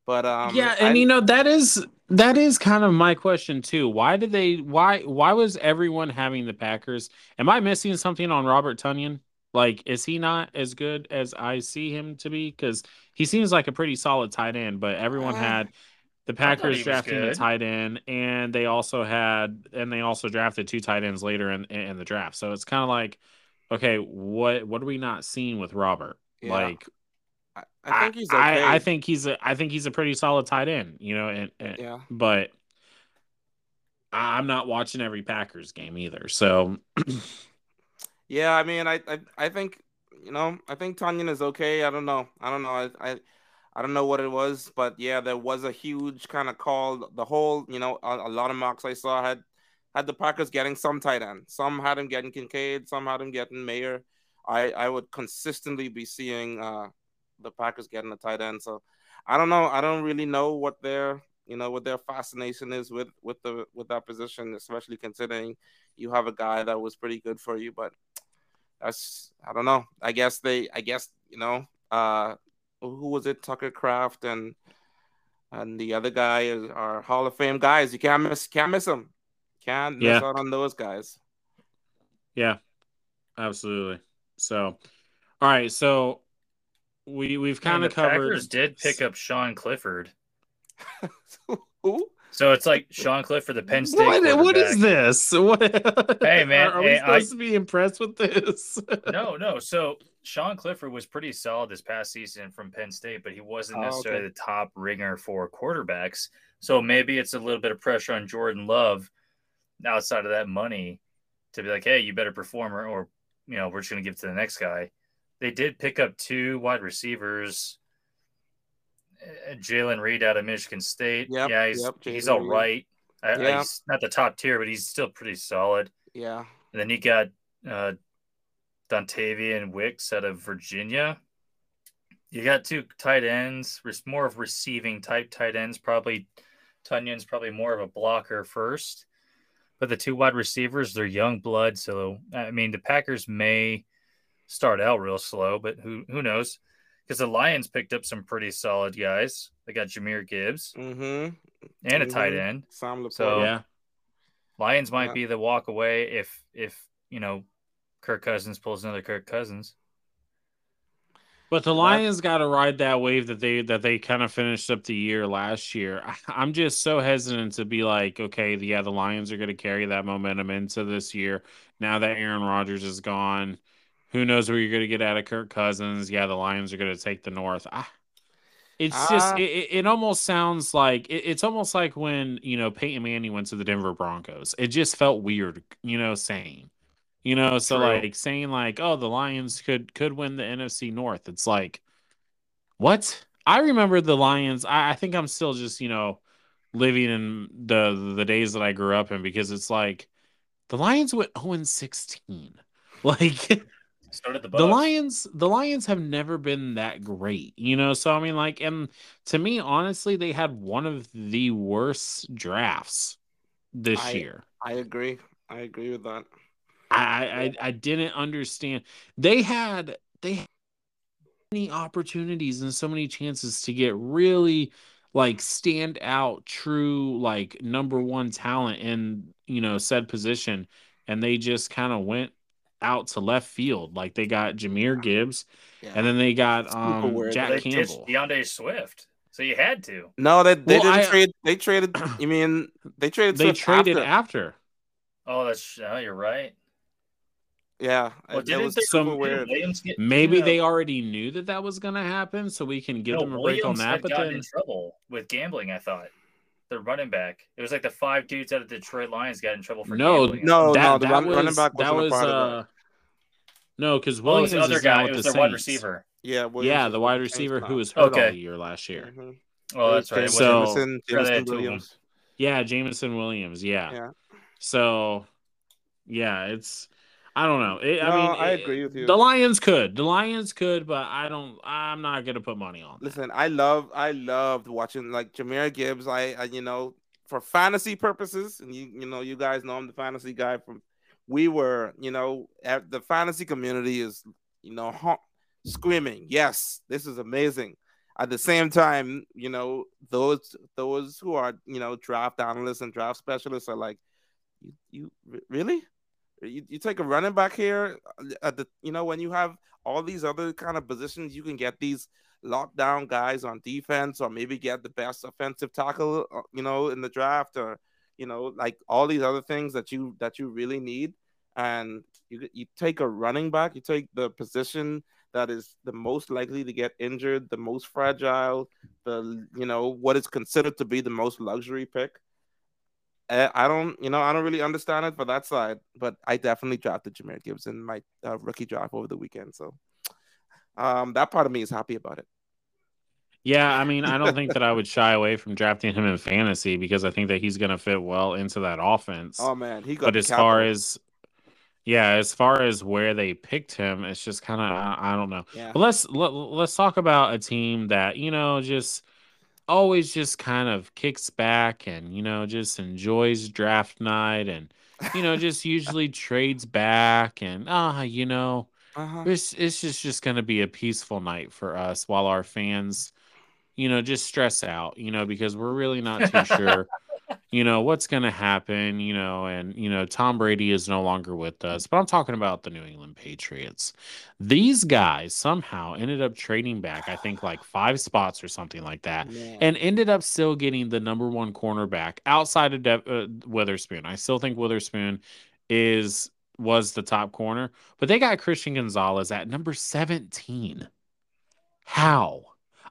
But um
Yeah, and I, you know, that is that is kind of my question too. Why did they why why was everyone having the Packers? Am I missing something on Robert Tonyan? Like, is he not as good as I see him to be? Because he seems like a pretty solid tight end, but everyone uh, had the Packers drafting a tight end, and they also had, and they also drafted two tight ends later in in the draft. So it's kind of like, okay, what what are we not seeing with Robert? Yeah. Like,
I, I, think he's.
Okay. I, I, think he's a. I think he's a pretty solid tight end. You know, and, and yeah, but I'm not watching every Packers game either. So,
yeah, I mean, I, I I think you know, I think Tonyan is okay. I don't know. I don't know. I, I I don't know what it was, but yeah, there was a huge kind of call. The whole, you know, a, a, lot of mocks I saw had had the Packers getting some tight end. Some had him getting Kincaid, some had him getting Mayer. I I would consistently be seeing uh the Packers getting a tight end. So I don't know. I don't really know what their you know what their fascination is with with the with that position, especially considering you have a guy that was pretty good for you. But that's I don't know. I guess they I guess you know uh who was it? Tucker Kraft and and the other guy is our Hall of Fame guys. You can't miss can't miss them. Can't yeah. miss out on those guys.
Yeah, absolutely. So, all right. So we we've kind of covered. Packers
did pick up Sean Clifford.
Who?
So it's like Sean Clifford, the Penn State.
What, what is this? What?
Hey man,
are, are we supposed I, to be impressed with this?
no, no. So Sean Clifford was pretty solid this past season from Penn State, but he wasn't oh, necessarily okay. the top ringer for quarterbacks. So maybe it's a little bit of pressure on Jordan Love outside of that money to be like, hey, you better perform or, or you know, we're just going to give it to the next guy. They did pick up two wide receivers. Jalen Reed out of Michigan State. Yep, yeah, he's, yep, he's all right. I, yeah. he's not the top tier, but he's still pretty solid.
Yeah.
And then you got uh, Dontayvion Wicks out of Virginia. You got two tight ends, more of receiving type tight ends. Probably Tonyan's probably more of a blocker first. But the two wide receivers, they're young blood. So I mean, the Packers may start out real slow, but who who knows? Because the Lions picked up some pretty solid guys. They got Jahmyr Gibbs
mm-hmm.
and a mm-hmm. tight end.
Sam
so yeah, Lions might yeah. be the walk away if if you know Kirk Cousins pulls another Kirk Cousins.
But the Lions got to ride that wave that they that they kind of finished up the year last year. I'm just so hesitant to be like, okay, yeah, the Lions are going to carry that momentum into this year. Now that Aaron Rodgers is gone, who knows where you're going to get out of Kirk Cousins? Yeah, the Lions are going to take the North. Ah, it's just
Ah.
it, it almost sounds like it, it's almost like when you know Peyton Manning went to the Denver Broncos. It just felt weird, you know, saying, you know, so
True.
like saying like, oh, the Lions could could win the NFC North. It's like, what? I remember the Lions. I, I think I'm still just you know living in the the days that I grew up in because it's like the Lions went 0 and 16. Like
So did the
the Lions, the Lions have never been that great, you know. So I mean, like, and to me, honestly, they had one of the worst drafts this
I-
year.
I agree. I agree with that.
I, I I didn't understand. They had they had many opportunities and so many chances to get really like stand out true like number one talent in you know said position and they just kind of went out to left field like they got Jahmyr Gibbs
Yeah.
and then they got um
weird.
Jack
they ditched
Campbell.
DeAndre Swift, so you had to.
no, they, they
Well,
didn't
I-
trade. They traded. You mean they traded?
They
Swift
traded
after.
after.
Oh, that's oh, you're right.
Yeah,
Well,
it
didn't
was
they-
super
Some-
weird.
Williams get,
Maybe
yeah.
they already knew that that was going to happen so we can give
no,
them a break on that but
gotten
then
in trouble with gambling. I thought the running back. It was like the five dudes out of the Detroit Lions got in trouble for
No,
gambling.
No,
that,
no, the
that
run-
was,
running back
that
wasn't a
was
part of
uh no because
Oh, it
Williams
was the other
is
guy.
with
It was
the
their wide receiver.
Yeah, Williams
yeah, the wide receiver who was hurt all
Okay.
year last year.
Mhm.
Oh, that's right. It
James-
was-
So-
Jameson,
Yeah, they had
Jameson
two of them.
Williams.
Yeah, Jameson Williams. Yeah.
Yeah.
So, yeah, it's I don't know. It, I
No,
mean,
I
it-
agree with you.
The Lions could. The Lions could, but I don't. I'm not gonna put money on. that.
Listen, I love, I loved watching like Jahmyr Gibbs. I, I, you know, for fantasy purposes, and you, you know, you guys know I'm the fantasy guy. From we were, you know, at the fantasy community is, you know, screaming, yes, this is amazing. At the same time, you know, those those who are, you know, draft analysts and draft specialists are like, you, you really? You, you take a running back here at the, you know, when you have all these other kind of positions, you can get these lockdown guys on defense, or maybe get the best offensive tackle, uh, you know, in the draft, or you know, like all these other things that you that you really need. And you you take a running back, you take the position that is the most likely to get injured, the most fragile, the you know what is considered to be the most luxury pick. I I don't, you know, I don't really understand it for that side, but I definitely drafted Jahmyr Gibbs in my uh, rookie draft over the weekend. So, um, that part of me is happy about it.
Yeah, I mean, I don't think that I would shy away from drafting him in fantasy because I think that he's gonna fit well into that offense.
Oh man, he got.
but as far as yeah, as far as where they picked him, it's just kind of I, I don't know.
yeah,
But let's let, let's talk about a team that you know just always just kind of kicks back and you know just enjoys draft night and you know just usually trades back and ah you know
uh-huh.
it's it's just just going to be a peaceful night for us while our fans you know just stress out you know because we're really not too sure you know what's going to happen you know and you know Tom Brady is no longer with us but I'm talking about the New England Patriots. These guys somehow ended up trading back I think like 5 spots or something like that
Man.
and ended up still getting the number 1 cornerback outside of De- uh, Witherspoon. I still think Witherspoon is was the top corner but they got Christian Gonzalez at number 17 how?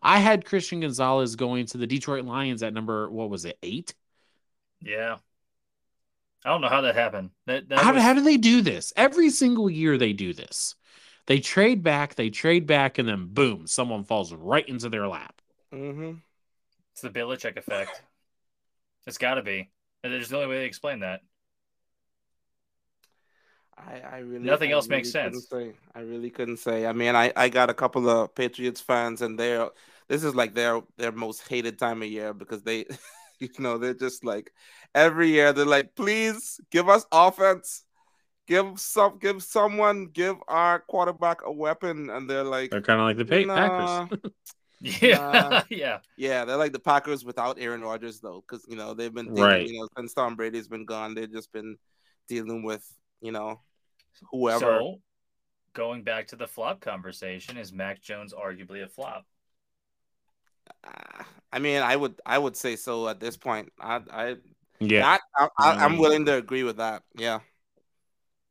I had Christian Gonzalez going to the Detroit Lions at number what was it 8
Yeah. I don't know how that happened. That, that
how,
was-
how do they do this? Every single year they do this. They trade back, they trade back, and then boom, someone falls right into their lap.
Mm-hmm.
It's the Belichick effect. It's got to be. And There's the only way to explain that.
I, I really
Nothing
I
else makes
really couldn't
sense.
Say. I really couldn't say. I mean, I, I got a couple of Patriots fans, and they're this is like their their most hated time of year because they, you know, they're just like every year they're like, please give us offense, give some, give someone, give our quarterback a weapon, and they're like,
They're kind of like the pa-
nah.
Packers.
Yeah.
Nah.
yeah.
Yeah, they're like the Packers without Aaron Rodgers though, because you know they've been dealing,
Right.
you know since Tom Brady's been gone, they've just been dealing with you know whoever
So going back to the flop conversation, is Mac Jones arguably a flop?
Uh, I mean, I would I would say so at this point. I I
Yeah.
That, I, I, I'm
Um,
willing to agree with that. Yeah.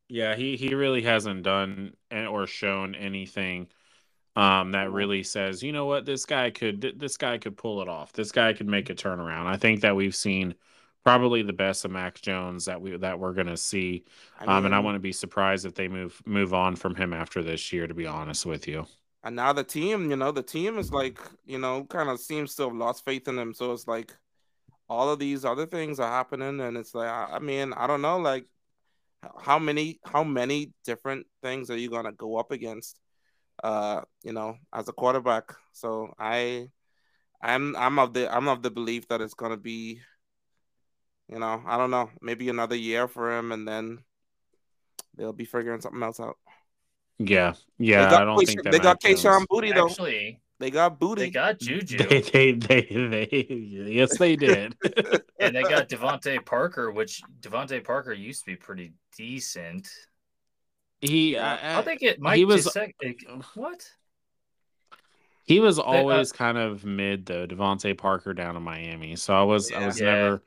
Yeah, he he really hasn't done or shown anything um that
Mhm.
really says, you know what, this guy could this guy could pull it off. This guy could make a turnaround. I think that we've seen probably the best of Max Jones that we that we're going to see.
I
um and I
mean,
wouldn't be surprised if they move move on from him after this year to be honest with you.
And now the team, you know, the team is like, you know, kind of seems to have lost faith in him. So it's like all of these other things are happening, and it's like, I I mean, I don't know, like how many how many different things are you gonna go up against, uh, you know, as a quarterback? So I, I'm I'm of the I'm of the belief that it's gonna be, you know, I don't know, maybe another year for him, and then they'll be figuring something else out.
Yeah. Yeah,
they got,
I don't
Kayshon-
think
they got
Kayshon
Booty though.
Actually,
They got booty.
they got Juju
They, they they they yes they did.
and they got DeVante Parker, which DeVante Parker used to be pretty decent.
he I,
I think it might
he was-
just it- what?
He was
uh,
always kind of mid though, DeVante Parker down in Miami. So I was I was
Yeah.
never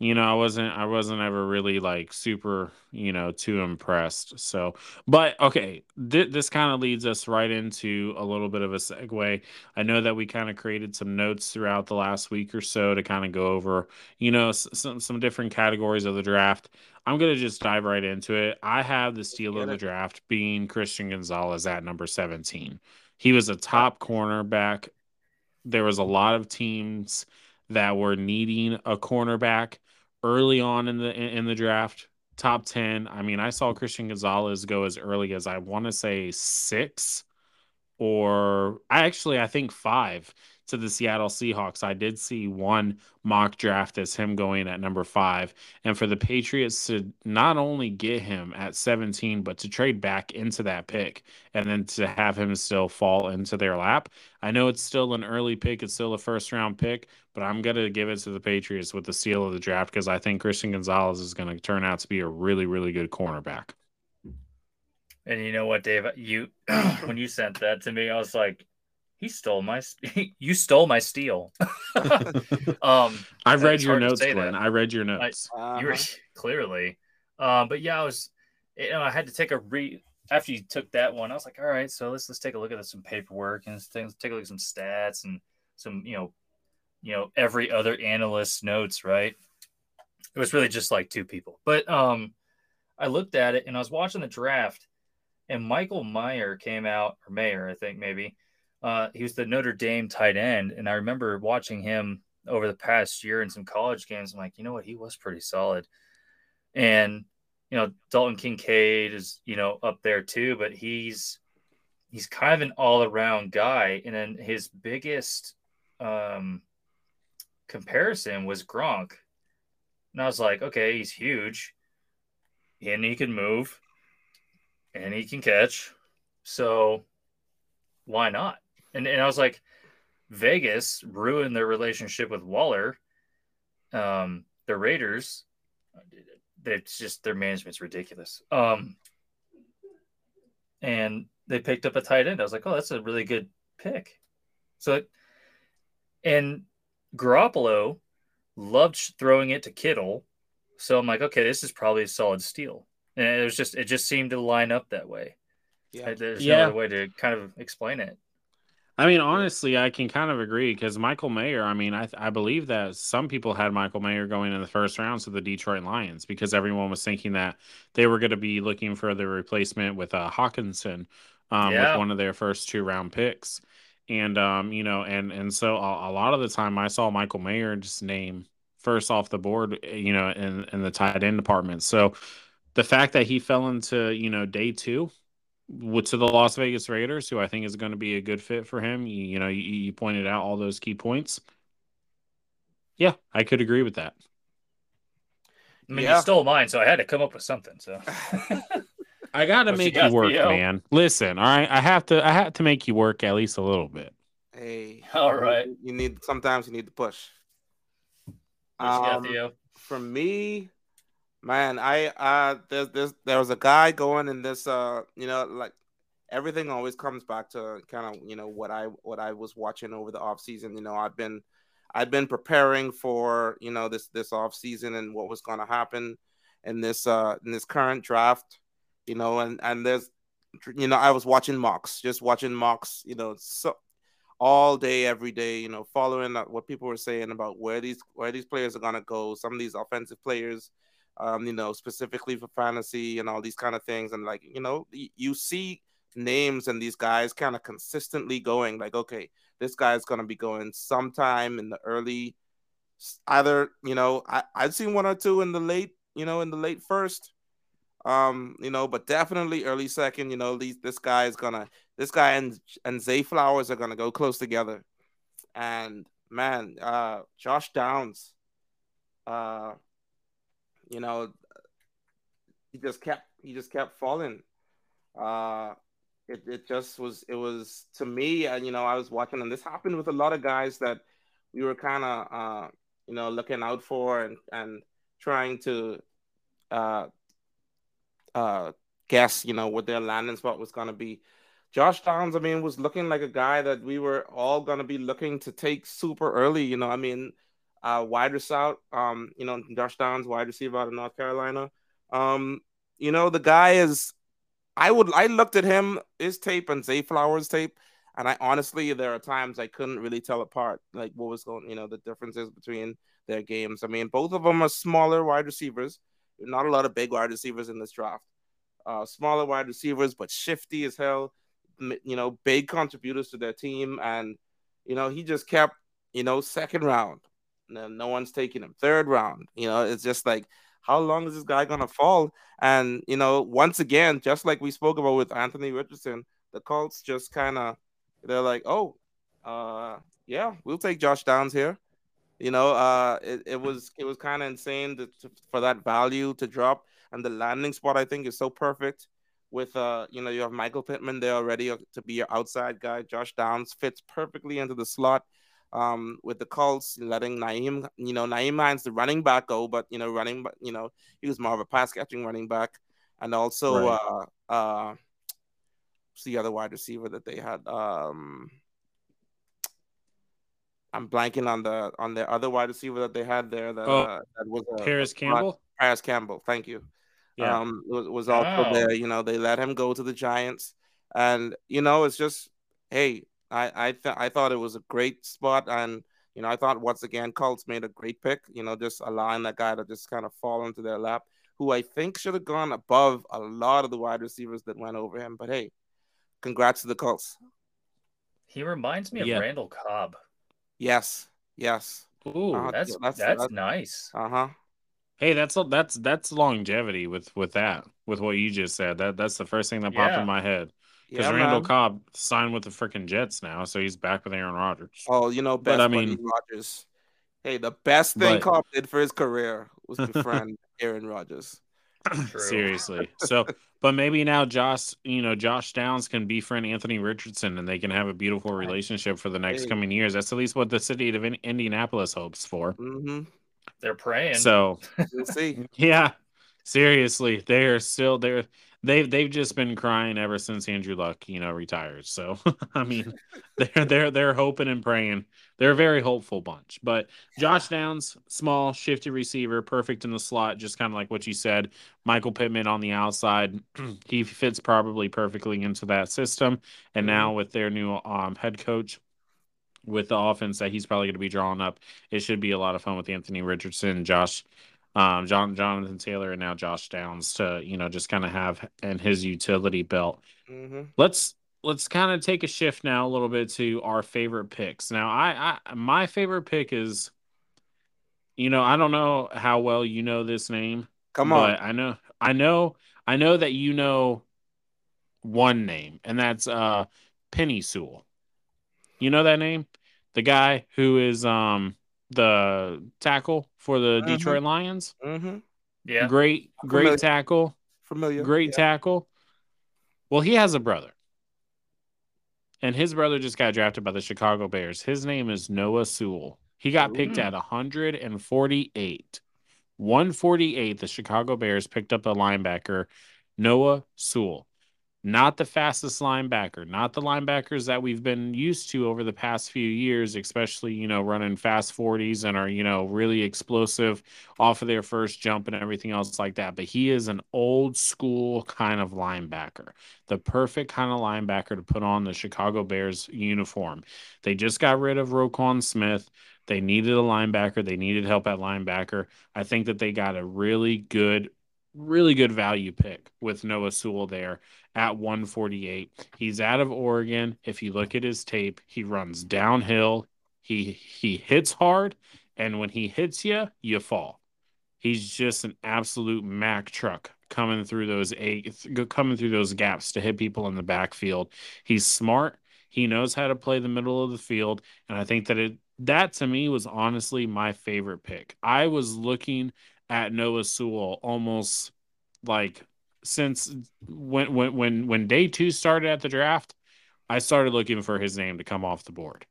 you know, I wasn't I wasn't ever really like super, you know, too impressed. So, but okay, th- this kind of leads us right into a little bit of a segue. I know that we kind of created some notes throughout the last week or so to kind of go over, you know, s- some some different categories of the draft. I'm going to just dive right into it. I have the steal of the draft being Christian Gonzalez at number 17. He was a top cornerback. There was a lot of teams that were needing a cornerback early on in the in the draft. Top 10. I mean, I saw Christian Gonzalez go as early as I want to say 6 or I actually I think 5 to the Seattle Seahawks. I did see one mock draft as him going at number 5 and for the Patriots to not only get him at 17 but to trade back into that pick and then to have him still fall into their lap. I know it's still an early pick, it's still a first round pick, but I'm going to give it to the Patriots with the seal of the draft because I think Christian Gonzalez is going to turn out to be a really, really good cornerback.
And you know what, Dave? You when you sent that to me, I was like, he stole my you stole my steel um,
I've read your notes, Glenn.
that.
I read your notes.
Uh-huh.
you were clearly, um, but yeah, I was. You know, I had to take a re after you took that one. I was like, all right, so let's let's take a look at some paperwork and things. Take a look at some stats and some you know, you know every other analyst's notes. Right. It was really just like two people, but um, I looked at it and I was watching the draft, and Michael Meyer came out or Mayer, I think maybe. Uh, he was the Notre Dame tight end, and I remember watching him over the past year in some college games. I'm like, you know what, he was pretty solid. And you know, Dalton Kincaid is you know up there too, but he's he's kind of an all around guy. And then his biggest um, comparison was Gronk, and I was like, okay, he's huge, and he can move, and he can catch, so why not? And and I was like, Vegas ruined their relationship with Waller. Um, the Raiders, it's just their management's ridiculous. Um, and they picked up a tight end. I was like, oh, that's a really good pick. So, and Garoppolo loved throwing it to Kittle. So I'm like, okay, this is probably a solid steal. And it was just, it just seemed to line up that way.
Yeah.
There's
Yeah.
no other way to kind of explain it.
I mean, honestly, I can kind of agree because Michael Mayer. I mean, I I believe that some people had Michael Mayer going in the first rounds of the Detroit Lions because everyone was thinking that they were going to be looking for the replacement with uh, Hockenson, um,
Yeah.
with one of their first two round picks, and um, you know, and and so a, a lot of the time I saw Michael Mayer just name first off the board, you know, in in the tight end department. So the fact that he fell into you know day two to the Las Vegas Raiders, who I think is going to be a good fit for him. You, you know, you, you pointed out all those key points. Yeah, I could agree with that.
I mean,
Yeah.
you stole mine, so I had to come up with something. So
I got to make you, work,
Theo?
man. Listen, all right, I have to, I have to make you work at least a little bit.
Hey.
All right.
You, you need sometimes you need to push.
what you got,
Um,
Theo?
for me, man, I uh there's there's there was a guy going in this uh you know like everything always comes back to kind of you know what I what I was watching over the off season. You know, I've been I've been preparing for you know this this off season and what was going to happen in this uh in this current draft. You know, and and there's you know I was watching mocks, just watching mocks. You know, so all day, every day. You know, following what people were saying about where these where these players are going to go. Some of these offensive players. Um, you know, specifically for fantasy and all these kind of things, and like you know, you see names and these guys kind of consistently going like okay this guy's going to be going sometime in the early either you know I, i've seen one or two in the late you know in the late first um you know but definitely early second you know these this guy is gonna this guy and and zay flowers are gonna go close together. And man uh josh downs uh you know he just kept he just kept falling. Uh it, it just was it was to me and you know i was watching and this happened with a lot of guys that we were kind of uh you know looking out for and and trying to uh uh guess you know what their landing spot was going to be. Josh downs i mean was looking like a guy that we were all going to be looking to take super early you know i mean uh wide receiver um you know josh downs wide receiver out of north carolina um you know the guy is I would I looked at him his tape and Zay Flowers tape, and I honestly there are times I couldn't really tell apart like what was going you know the differences between their games. I mean both of them are smaller wide receivers. Not a lot of big wide receivers in this draft. Uh, smaller wide receivers, but shifty as hell. You know, big contributors to their team, and you know he just kept you know second round. No, one's taking him. Third round. You know, it's just like how long is this guy gonna fall? And you know, once again, just like we spoke about with Anthony Richardson, the Colts just kind of they're like, oh, uh, yeah, we'll take Josh Downs here. You know, uh, it, it was it was kind of insane to, to, for that value to drop, and the landing spot I think is so perfect. With uh, you know, you have Michael Pittman there already to be your outside guy. Josh Downs fits perfectly into the slot um, with the Colts, letting Nyheim, you know, Nyheim Hines, the running back, go, but you know, running, but you know, he was more of a pass catching running back, and also, right. uh, uh, what's the other wide receiver that they had? Um, I'm blanking on the on the other wide receiver that they had there. That,
oh,
uh, that was
a, Parris Campbell.
Parris Campbell, thank you. Yeah. Um, was, was also there. You know, they let him go to the Giants, and you know, it's just, hey, I I th- I thought it was a great spot, and you know I thought once again Colts made a great pick. You know, just allowing that guy to just kind of fall into their lap, who I think should have gone above a lot of the wide receivers that went over him. But hey, congrats to the Colts.
He reminds me of yeah. Randall Cobb.
Yes, yes.
Ooh, uh, that's, that's, that's that's nice.
Uh huh.
Hey, that's that's that's longevity with with that with what you just said. That that's the first thing that popped yeah. in my head. Because yeah, Randall man. Cobb signed with the freaking Jets now, so he's back with Aaron Rodgers.
Oh, you know, best but, I mean, Rodgers. Hey, the best thing but, Cobb did for his career was befriend Aaron Rodgers.
Seriously. So, but maybe now Josh, you know, Josh Downs can befriend Anthony Richardson, and they can have a beautiful relationship for the next hey. coming years. That's at least what the city of Indianapolis hopes for.
Mm-hmm.
They're praying.
So
we'll see.
Yeah, seriously, they are still there they've they've just been crying ever since Andrew Luck, you know, retired. So I mean, they're they're they're hoping and praying. They're a very hopeful bunch. But Josh Downs, small, shifty receiver, perfect in the slot, just kind of like what you said. Michael Pittman on the outside, he fits probably perfectly into that system. And now mm-hmm. with their new um, head coach, with the offense that he's probably going to be drawing up, it should be a lot of fun with Anthony Richardson, Josh um, John Jonathan Taylor and now Josh Downs to you know just kind of have and his utility belt.
Mm-hmm.
Let's let's kind of take a shift now a little bit to our favorite picks. Now, I, I my favorite pick is, you know, I don't know how well you know this name.
Come on,
I know, I know, I know that you know one name, and that's uh Penei Sewell. You know that name, the guy who is um the tackle for the mm-hmm. Detroit Lions.
Mm-hmm.
Yeah,
great, great Familiar. tackle.
Familiar,
great yeah. tackle. Well, he has a brother, and his brother just got drafted by the Chicago Bears. His name is Noah Sewell. He got Ooh. picked at 148. 148. The Chicago Bears picked up the linebacker Noah Sewell. Not the fastest linebacker, not the linebackers that we've been used to over the past few years, especially, you know, running fast 40s and are, you know, really explosive off of their first jump and everything else like that. But he is an old school kind of linebacker, the perfect kind of linebacker to put on the Chicago Bears uniform. They just got rid of Roquan Smith. They needed a linebacker. They needed help at linebacker. I think that they got a really good, really good value pick with Noah Sewell there at 148. He's out of Oregon. If you look at his tape, he runs downhill. He he hits hard, and when he hits you, you fall. He's just an absolute Mack truck coming through those eight, coming through those gaps to hit people in the backfield. He's smart. He knows how to play the middle of the field, and I think that it that to me was honestly my favorite pick. I was looking at Noah Sewell almost like since when when when when day two started at the draft, I started looking for his name to come off the board,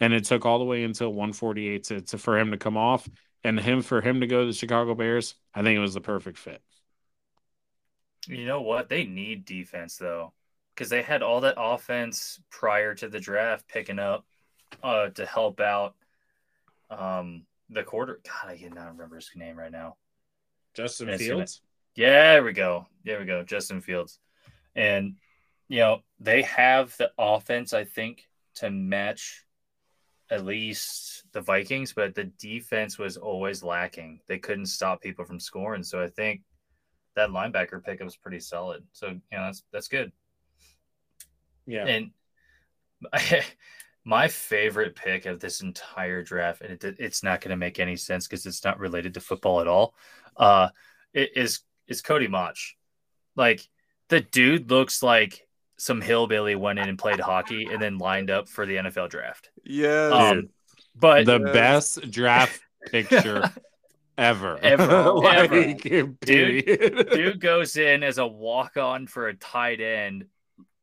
and it took all the way until 148 to, to for him to come off, and him for him to go to the Chicago Bears. I think it was the perfect fit.
You know what? They need defense though, because they had all that offense prior to the draft picking up uh, to help out um, the quarter. God, I cannot remember his name right now.
Justin Fields.
Yeah, there we go. There we go. Justin Fields. And, you know, they have the offense, I think, to match at least the Vikings, but the defense was always lacking. They couldn't stop people from scoring. So I think that linebacker pickup was pretty solid. So, you know, that's that's good.
Yeah.
And I, my favorite pick of this entire draft, and it, it's not going to make any sense because it's not related to football at all, uh, is is Cody Mauch. Like the dude looks like some hillbilly went in and played hockey and then lined up for the NFL draft.
Yeah.
Um, but
the best draft picture ever.
Ever.
like,
ever. Dude, dude goes in as a walk on for a tight end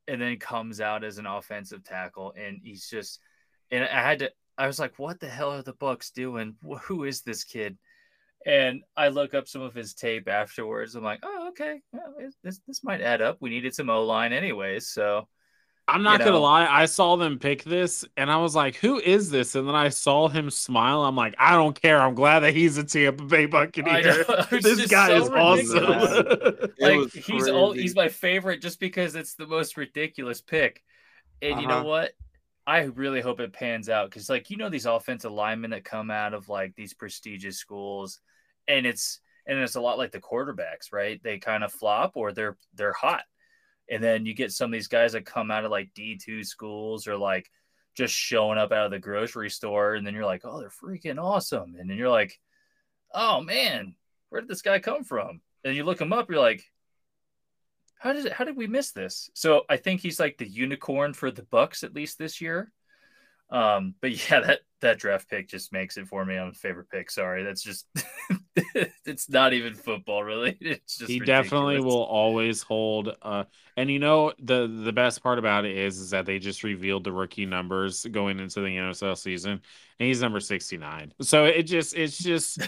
and then comes out as an offensive tackle. And he's just, and I had to, I was like, what the hell are the Bucks doing? Who is this kid? And I look up some of his tape afterwards. I'm like, oh, okay, well, this this might add up. We needed some O line anyways, so.
I'm not you know. gonna lie. I saw them pick this, and I was like, "Who is this?" And then I saw him smile. I'm like, "I don't care. I'm glad that he's a Tampa Bay Buccaneer. this guy so is ridiculous.
awesome. like he's all, he's my favorite just because it's the most ridiculous pick. And uh-huh. you know uh-huh. what? I really hope it pans out because, like, you know, these offensive linemen that come out of like these prestigious schools, and it's and it's a lot like the quarterbacks, right? They kind of flop or they're they're hot. And then you get some of these guys that come out of like D2 schools or like just showing up out of the grocery store and then you're like, "Oh, they're freaking awesome." And then you're like, "Oh man, where did this guy come from?" And you look him up, you're like, "How did how did we miss this?" So, I think he's like the unicorn for the Bucks at least this year. Um, but yeah, that that draft pick just makes it for me. I'm a favorite pick. Sorry, that's just it's not even football really. It's just
he
ridiculous.
definitely will always hold. Uh, and you know the the best part about it is is that they just revealed the rookie numbers going into the NFL season, and he's number 69. So it just it's just.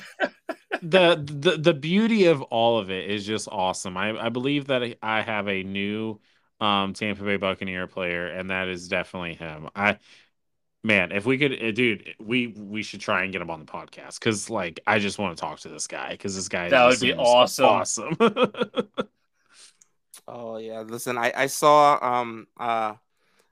the, the the beauty of all of it is just awesome. I, I believe that I have a new um Tampa Bay Buccaneer player, and that is definitely him. I man if we could uh, dude we we should try and get him on the podcast because like i just want to talk to this guy because this guy
that would be awesome.
awesome.
Oh yeah listen i i saw um uh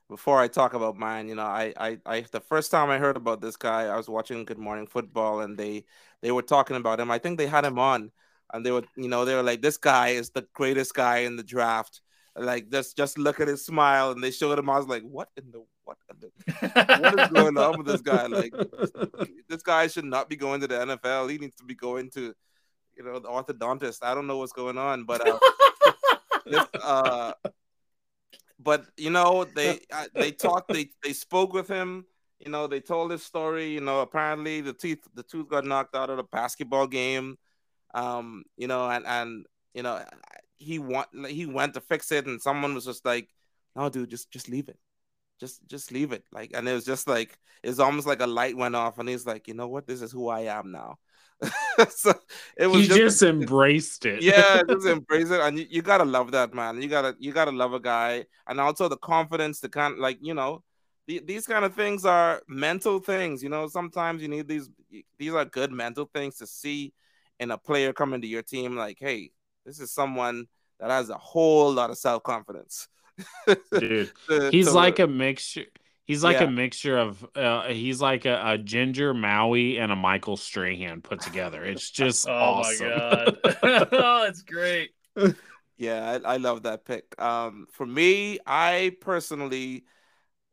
before i talk about mine you know I, I i the first time i heard about this guy i was watching good morning football and they they were talking about him. I think they had him on and they were you know they were like this guy is the greatest guy in the draft. Like just just look at his smile and they showed him. I was like what in the what what is going on with this guy? Like this guy should not be going to the NFL. He needs to be going to, you know, the orthodontist. I don't know what's going on, but uh, this, uh but you know they uh, they talked they they spoke with him. You know they told his story. You know apparently the teeth the tooth got knocked out of a basketball game. Um, you know, and and you know he want he went to fix it, and someone was just like, "No, dude, just just leave it." Just just leave it. Like, and it was just like it's almost like a light went off, and he's like, you know what, this is who I am now.
so it was he just, just embraced it.
yeah, just embrace it, and you, you, gotta love that man. You gotta you gotta love a guy, and also the confidence to kind of like you know, the, these kind of things are mental things. You know, sometimes you need these. These are good mental things to see in a player coming to your team. Like, hey, this is someone that has a whole lot of self confidence.
Dude, he's to, like a mixture. He's like yeah. a mixture of uh, he's like a, a, Ginger Maui and a Michael Strahan put together. It's just oh awesome. my god,
oh, it's great.
Yeah, I, I, love that pick. Um, for me, I personally,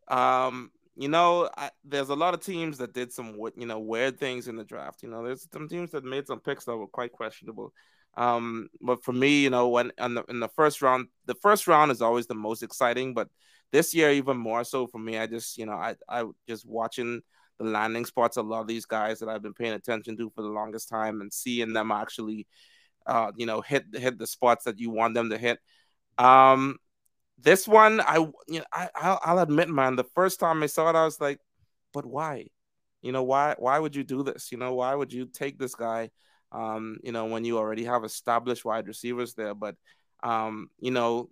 um, you know, I, there's a lot of teams that did some you know weird things in the draft. You know, there's some teams that made some picks that were quite questionable. Um, but for me, you know, when in the, in the first round, the first round is always the most exciting. But this year, even more so for me, I just, you know, I I just watching the landing spots a lot of these guys that I've been paying attention to for the longest time and seeing them actually, uh, you know, hit hit the spots that you want them to hit. Um, this one, I, you know, I I'll, I'll admit, man, the first time I saw it, I was like, but why? You know, why why would you do this? You know, why would you take this guy? Um, you know, when you already have established wide receivers there. But, um, you know,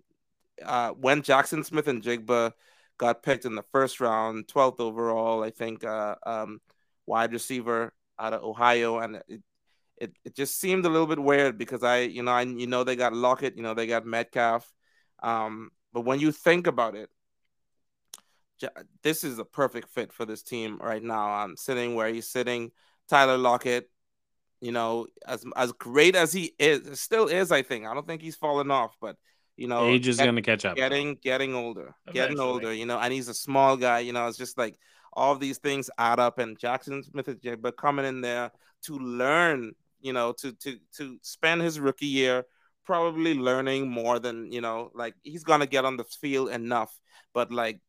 uh, when Jackson Smith-Njigba got picked in the first round, 12th overall, I think, uh, um, wide receiver out of Ohio, and it, it, it just seemed a little bit weird because I, you know, I you know they got Lockett, you know, they got Metcalf, um, but when you think about it, this is a perfect fit for this team right now. I'm sitting where he's sitting. Tyler Lockett, you know, as as great as he is, still is, I think. I don't think he's fallen off, but you know,
age is gonna catch up.
Getting getting older, Eventually. getting older. You know, and he's a small guy. You know, it's just like all these things add up. And Jackson Smith, but coming in there to learn, you know, to to to spend his rookie year probably learning more than you know, like he's gonna get on the field enough. But like,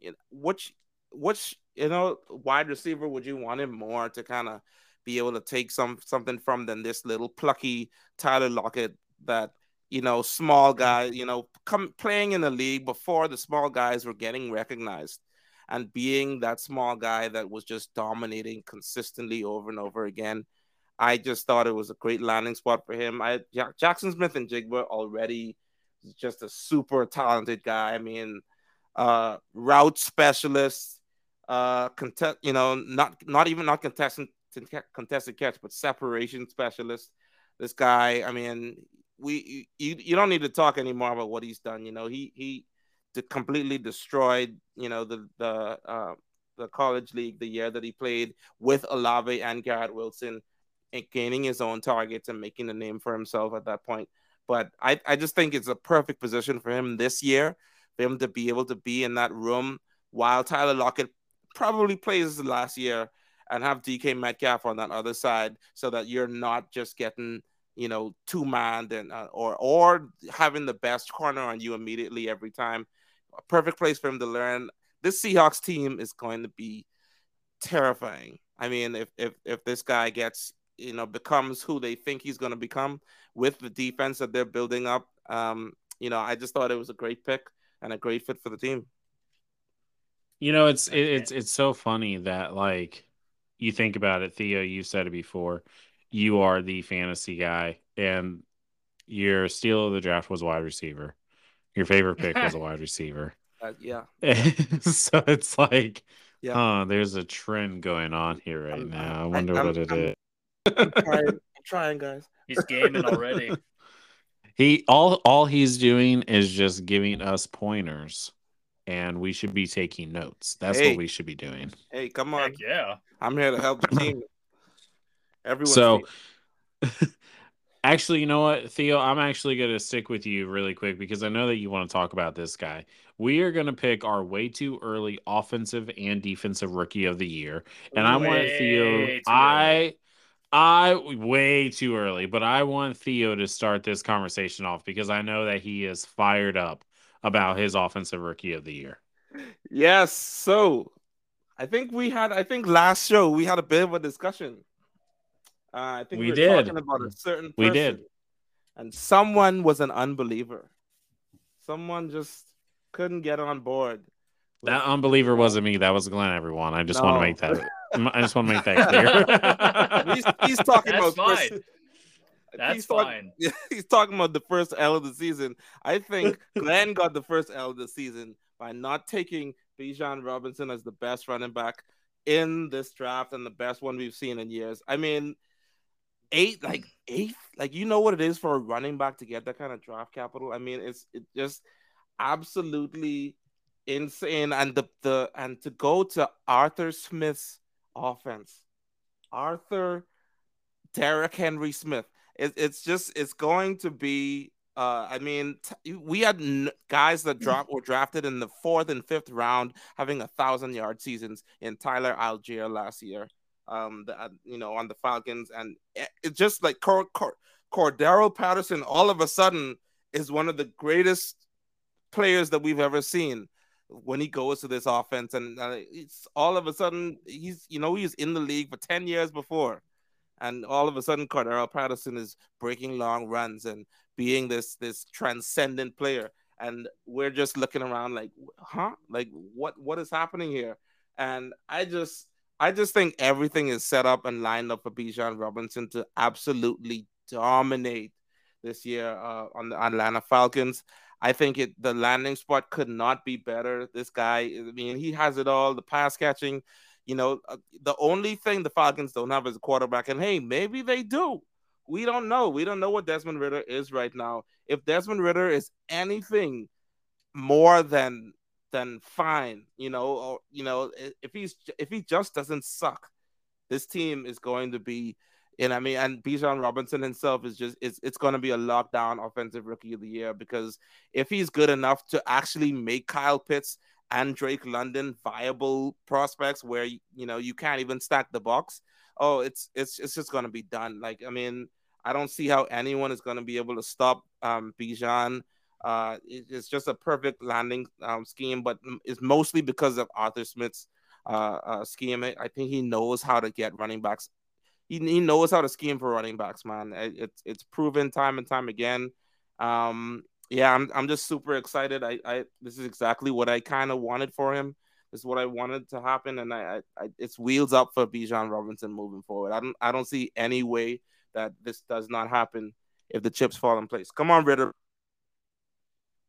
you know, which which you know, wide receiver would you want him more to kind of be able to take some something from than this little plucky Tyler Lockett that you know small guy you know come playing in the league before the small guys were getting recognized and being that small guy that was just dominating consistently over and over again. I just thought it was a great landing spot for him. I Jackson Smith-Njigba already just a super talented guy. I mean, uh, route specialist, uh, contest, you know, not not even not contestant contested catch, but separation specialist. This guy, I mean, we you, you don't need to talk anymore about what he's done. You know, he he completely destroyed. You know the the uh, the college league the year that he played with Olave and Garrett Wilson, and gaining his own targets and making a name for himself at that point. But I, I just think it's a perfect position for him this year, for him to be able to be in that room while Tyler Lockett probably plays last year and have DK Metcalf on that other side so that you're not just getting you know two man and uh, or or having the best corner on you immediately every time. A perfect place for him to learn. This Seahawks team is going to be terrifying. I mean, if if if this guy gets you know becomes who they think he's going to become with the defense that they're building up, um, you know, I just thought it was a great pick and a great fit for the team.
You know, it's it's it's so funny that like you think about it, Theo, you said it before. You are the fantasy guy, and your steal of the draft was wide receiver. Your favorite pick was a wide receiver.
Uh, yeah.
so it's like, yeah. huh, there's a trend going on here right I'm, now. I wonder I, what it
I'm,
is.
I'm trying, I'm trying, guys.
He's gaming already.
he all all he's doing is just giving us pointers and we should be taking notes. That's hey. what we should be doing.
Hey, come on.
Heck yeah.
I'm here to help the team. Everyone.
So, actually, you know what, Theo? I'm actually going to stick with you really quick because I know that you want to talk about this guy. We are going to pick our way too early offensive and defensive rookie of the year. And way I want Theo. I. I way too early, but I want Theo to start this conversation off because I know that he is fired up about his offensive rookie of the year.
Yes. So I think we had, I think last show we had a bit of a discussion. Uh, I think we, we did. talking about a certain person,
We did.
And someone was an unbeliever. Someone just couldn't get on board
That unbeliever wasn't me. That was Glenn. Everyone. I just
No.
want to make that. I just want to make that clear.
he's, he's talking
That's
about
fine.
first-
That's
he's
fine.
he's talking about the first L of the season. I think Glenn got the first L of the season by not taking Bijan Robinson as the best running back in this draft and the best one we've seen in years. I mean, eight, like eighth, like you know what it is for a running back to get that kind of draft capital. I mean, it's it just absolutely insane. And the the and to go to Arthur Smith's offense, Arthur Derek Henry Smith. It, it's just it's going to be. Uh, I mean, t- we had n- guys that dropped were drafted in the fourth and fifth round, having a thousand yard seasons in Tyler Allgeier last year. Um, the, uh, you know, on the Falcons, and it, it's just like Cor- Cor- Cordarrelle Patterson. All of a sudden, is one of the greatest players that we've ever seen when he goes to this offense, and uh, it's all of a sudden he's you know he's in the league for ten years before and all of a sudden Cordarrelle Patterson is breaking long runs and being this this transcendent player and we're just looking around like huh like what what is happening here and I just I just think everything is set up and lined up for Bijan Robinson to absolutely dominate this year uh, on the Atlanta Falcons. I think it the landing spot could not be better. This guy, I mean, he has it all. The pass catching, you know, uh, the only thing the Falcons don't have is a quarterback, and hey, maybe they do. We don't know. We don't know what Desmond Ridder is right now. If Desmond Ridder is anything more than than fine, you know, or you know, if he's if he just doesn't suck, this team is going to be. And I mean, and Bijan Robinson himself is just it's it's going to be a lockdown offensive rookie of the year because if he's good enough to actually make Kyle Pitts and Drake London viable prospects where you know you can't even stack the box. Oh, it's it's it's just gonna be done. Like I mean, I don't see how anyone is gonna be able to stop um Bijan. Uh, it- it's just a perfect landing um, scheme, but it's mostly because of Arthur Smith's uh, uh scheme. I think he knows how to get running backs. He, he knows how to scheme for running backs, man. It, it's it's proven time and time again. Um, yeah, I'm I'm just super excited. I, I this is exactly what I kind of wanted for him. This is what I wanted to happen, and I, I, I it's wheels up for Bijan Robinson moving forward. I don't I don't see any way that this does not happen if the chips fall in place. Come on, Ridder.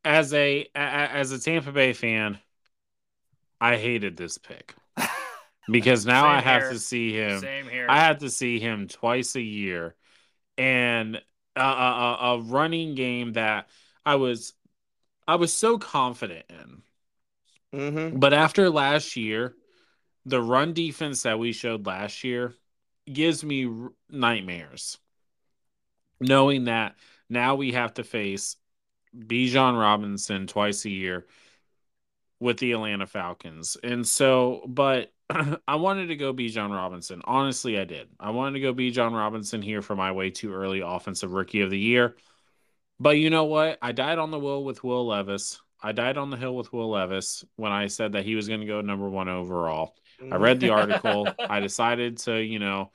as a, a as a Tampa Bay fan, I hated this pick because now
Same
I have
here.
to see him.
Same here.
I have to see him twice a year, and a, a, a- a running game that I was I was so confident in.
Mm-hmm.
But after last year, the run defense that we showed last year gives me r- nightmares. Knowing that now we have to face Bijan Robinson twice a year with the Atlanta Falcons. And so, but I wanted to go Bijan Robinson. Honestly, I did. I wanted to go Bijan Robinson here for my way too early offensive rookie of the year. But you know what? I died on the will with Will Levis. I died on the hill with Will Levis when I said that he was going to go number one overall. I read the article. I mm. decided to, you know,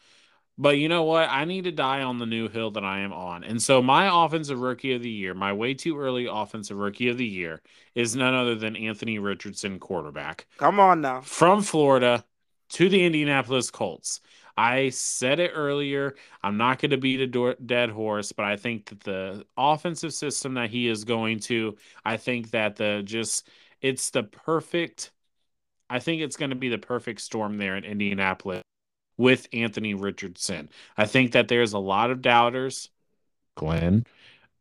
but you know what? I need to die on the new hill that I am on. And so my offensive rookie of the year, my way too early offensive rookie of the year, is none other than Anthony Richardson, quarterback
Come on now.
from Florida to the Indianapolis Colts. I said it earlier. I'm not going to beat a do- dead horse, but I think that the offensive system that he is going to, I think that the just it's the perfect. I think it's going to be the perfect storm there in Indianapolis with Anthony Richardson. I think that there's a lot of doubters, Glenn,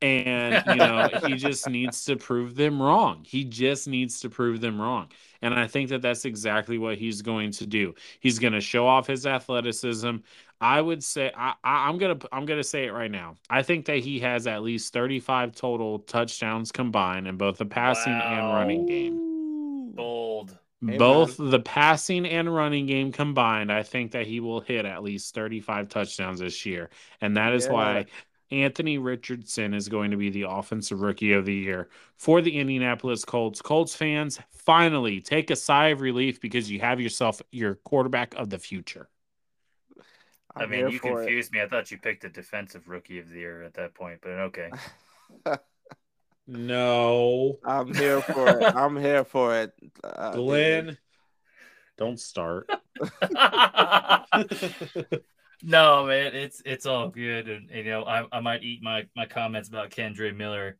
and you know he just needs to prove them wrong. He just needs to prove them wrong, and I think that that's exactly what he's going to do. He's going to show off his athleticism. I would say I, I I'm gonna I'm gonna say it right now. I think that he has at least 35 total touchdowns combined in both the passing and running game.
Bold.
Hey,
Both the passing and running game combined, I think that he will hit at least 35 touchdowns this year. And that is
Yeah.
why Anthony Richardson is going to be the offensive rookie of the year for the Indianapolis Colts. Colts fans, finally take a sigh of relief because you have yourself your quarterback of the future.
I
I'm
mean, you
for it.
confused me. I thought you picked a defensive rookie of the year at that point, but okay.
No.
I'm here for it. I'm here for it. Uh,
Glenn, don't start.
no, man, it's it's all good, and, you know I, I might eat my my comments about Kendre Miller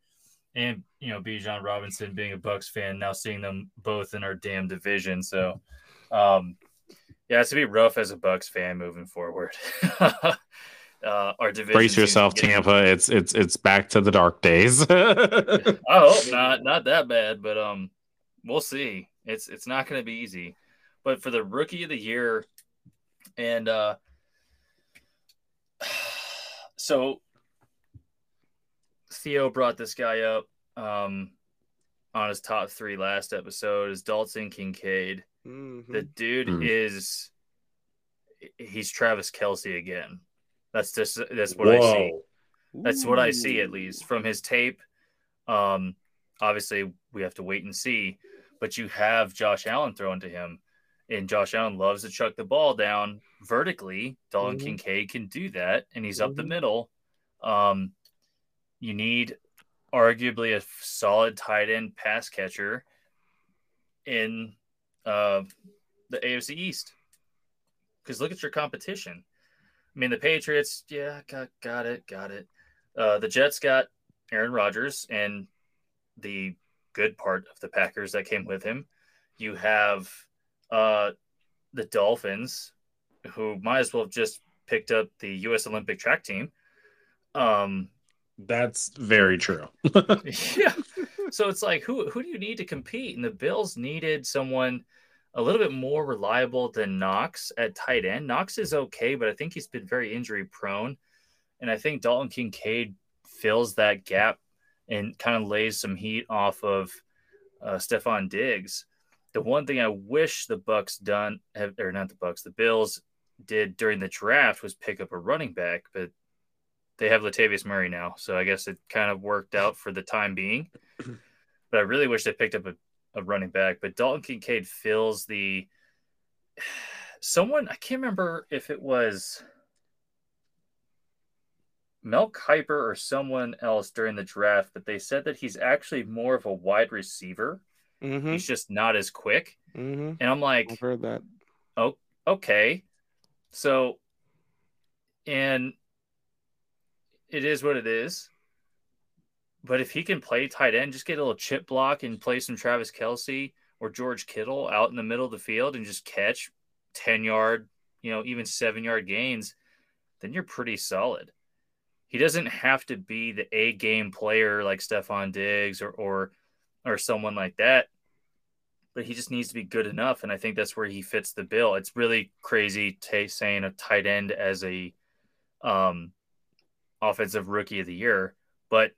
and you know Bijan Robinson being a Bucks fan now seeing them both in our damn division. So, um, yeah, it's to be rough as a Bucks fan moving forward. uh, our division.
Brace yourself, Tampa. It's it's it's back to the dark days.
I hope not, not that bad, but um, we'll see. It's it's not going to be easy. But for the rookie of the year, and uh, so Theo brought this guy up um, on his top three last episode is Dalton Kincaid. Mm-hmm. The dude mm-hmm. is he's Travis Kelce again. That's just that's what Whoa. I see. That's Ooh. what I see at least from his tape. Um, obviously we have to wait and see, but you have Josh Allen thrown to him, and Josh Allen loves to chuck the ball down vertically. Dalton mm-hmm. Kincaid can do that, and he's up the mm-hmm. middle. Um, you need arguably a solid tight end pass catcher in uh, the AFC East. Because look at your competition. I mean, the Patriots, yeah, got got it, got it. Uh, the Jets got Aaron Rodgers and the good part of the Packers that came with him. You have uh, the Dolphins, who might as well have just picked up the U.S. Olympic track team. Um,
that's very true.
yeah. So it's like who who do you need to compete? And the Bills needed someone a little bit more reliable than Knox at tight end. Knox is okay, but I think he's been very injury prone. And I think Dalton Kincaid fills that gap and kind of lays some heat off of uh, Stefon Diggs. The one thing I wish the Bucks done, have, or not the Bucks, the Bills did during the draft was pick up a running back, but they have Latavius Murray now, so I guess it kind of worked out for the time being. But I really wish they picked up a, a running back. But Dalton Kincaid fills the someone I can't remember if it was Mel Kiper or someone else during the draft, but they said that he's actually more of a wide receiver. Mm-hmm. He's just not as quick. Mm-hmm. And I'm like,
I've heard that.
Oh, okay. So, and it is what it is. But if he can play tight end, just get a little chip block and play some Travis Kelce or George Kittle out in the middle of the field and just catch 10 yard, you know, even seven yard gains, then you're pretty solid. He doesn't have to be the A game player like Stefon Diggs or, or, or someone like that, but he just needs to be good enough. And I think that's where he fits the bill. It's really crazy t- saying a tight end as a, um, offensive rookie of the year, but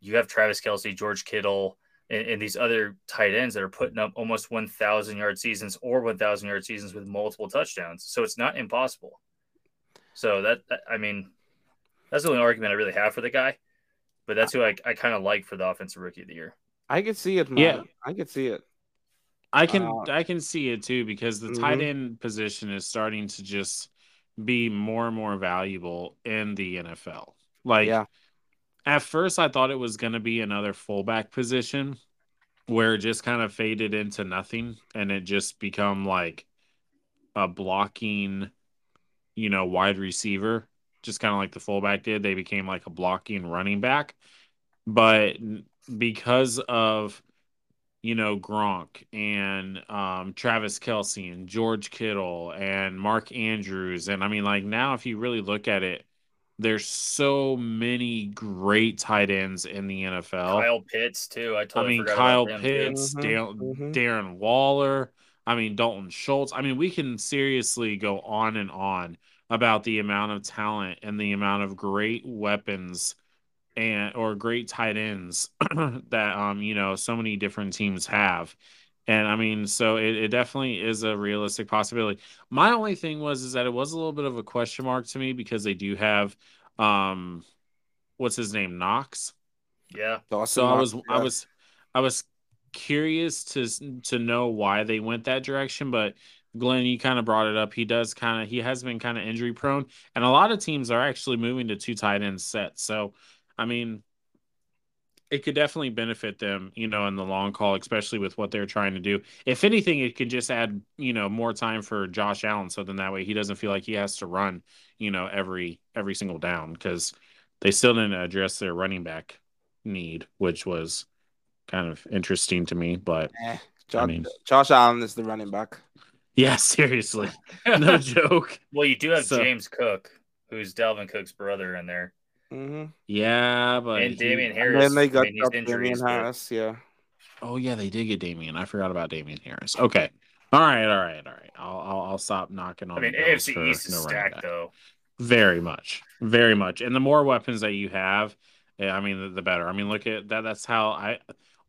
you have Travis Kelce, George Kittle, and, and these other tight ends that are putting up almost 1,000 yard seasons or 1,000 yard seasons with multiple touchdowns. So it's not impossible. So that, I mean, that's the only argument I really have for the guy, but that's who I, I kind of like for the offensive rookie of the year.
I could see it. Man. Yeah, I could see it.
I can uh, I can see it too because the mm-hmm. tight end position is starting to just be more and more valuable in the NFL. Like, yeah. at first, I thought it was going to be another fullback position where it just kind of faded into nothing and it just become like a blocking, you know, wide receiver, just kind of like the fullback did. They became like a blocking running back. But because of you know, Gronk and um, Travis Kelce and George Kittle and Mark Andrews. And I mean, like, now if you really look at it, there's so many great tight ends in the NFL.
Kyle Pitts, too. I, totally
I mean, Kyle Pitts, mm-hmm, mm-hmm. Darren Waller. I mean, Dalton Schultz. I mean, we can seriously go on and on about the amount of talent and the amount of great weapons and or great tight ends that um you know so many different teams have and i mean so it, it definitely is a realistic possibility my only thing was is that it was a little bit of a question mark to me because they do have um what's his name knox
yeah
so i was yeah. i was i was curious to to know why they went that direction but Glenn, you kind of brought it up. He does kind of he has been kind of injury prone, and a lot of teams are actually moving to two tight end sets. So I mean, it could definitely benefit them, you know, in the long call, especially with what they're trying to do. If anything, it could just add, you know, more time for Josh Allen, so then that way he doesn't feel like he has to run, you know, every every single down because they still didn't address their running back need, which was kind of interesting to me. But
Eh, Josh,
I mean,
Josh Allen is the running back.
yeah, seriously, no joke.
well, you do have
So-
James Cook, who's Dalvin Cook's brother, in there,
hmm
Yeah, but
and
he-
Damien
And
Harris.
then they got
I mean, he's
up
Damien
Harris. Yeah.
Oh yeah, they did get Damien. I forgot about Damien Harris. Okay. All right, all right, all right. I'll I'll, I'll stop knocking on.
I mean,
the
AFC East is
no
stacked though.
Very much, very much. And the more weapons that you have, I mean, the, the better. I mean, look at that. That's how I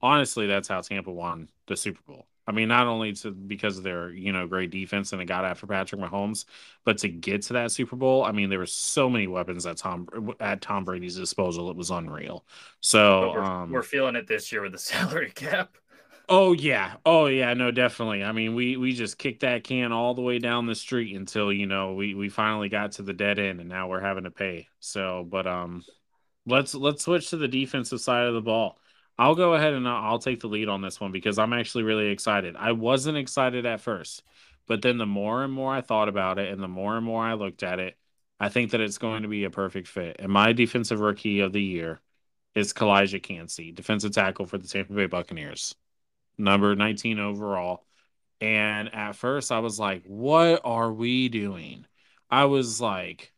honestly, that's how Tampa won the Super Bowl. I mean, not only to because of their you know great defense and it got after Patrick Mahomes, but to get to that Super Bowl, I mean, there were so many weapons at Tom at Tom Brady's disposal. It was unreal. So
we're,
um,
we're feeling it this year with the salary cap.
Oh yeah. Oh yeah, no definitely. I mean, we we just kicked that can all the way down the street until, you know, we we finally got to the dead end and now we're having to pay. So, but um let's let's switch to the defensive side of the ball. I'll go ahead and I'll take the lead on this one because I'm actually really excited. I wasn't excited at first, but then the more and more I thought about it and the more and more I looked at it, I think that it's going to be a perfect fit. And my defensive rookie of the year is Calijah Kancey, defensive tackle for the Tampa Bay Buccaneers number 19 overall. And at first, I was like, what are we doing? I was like,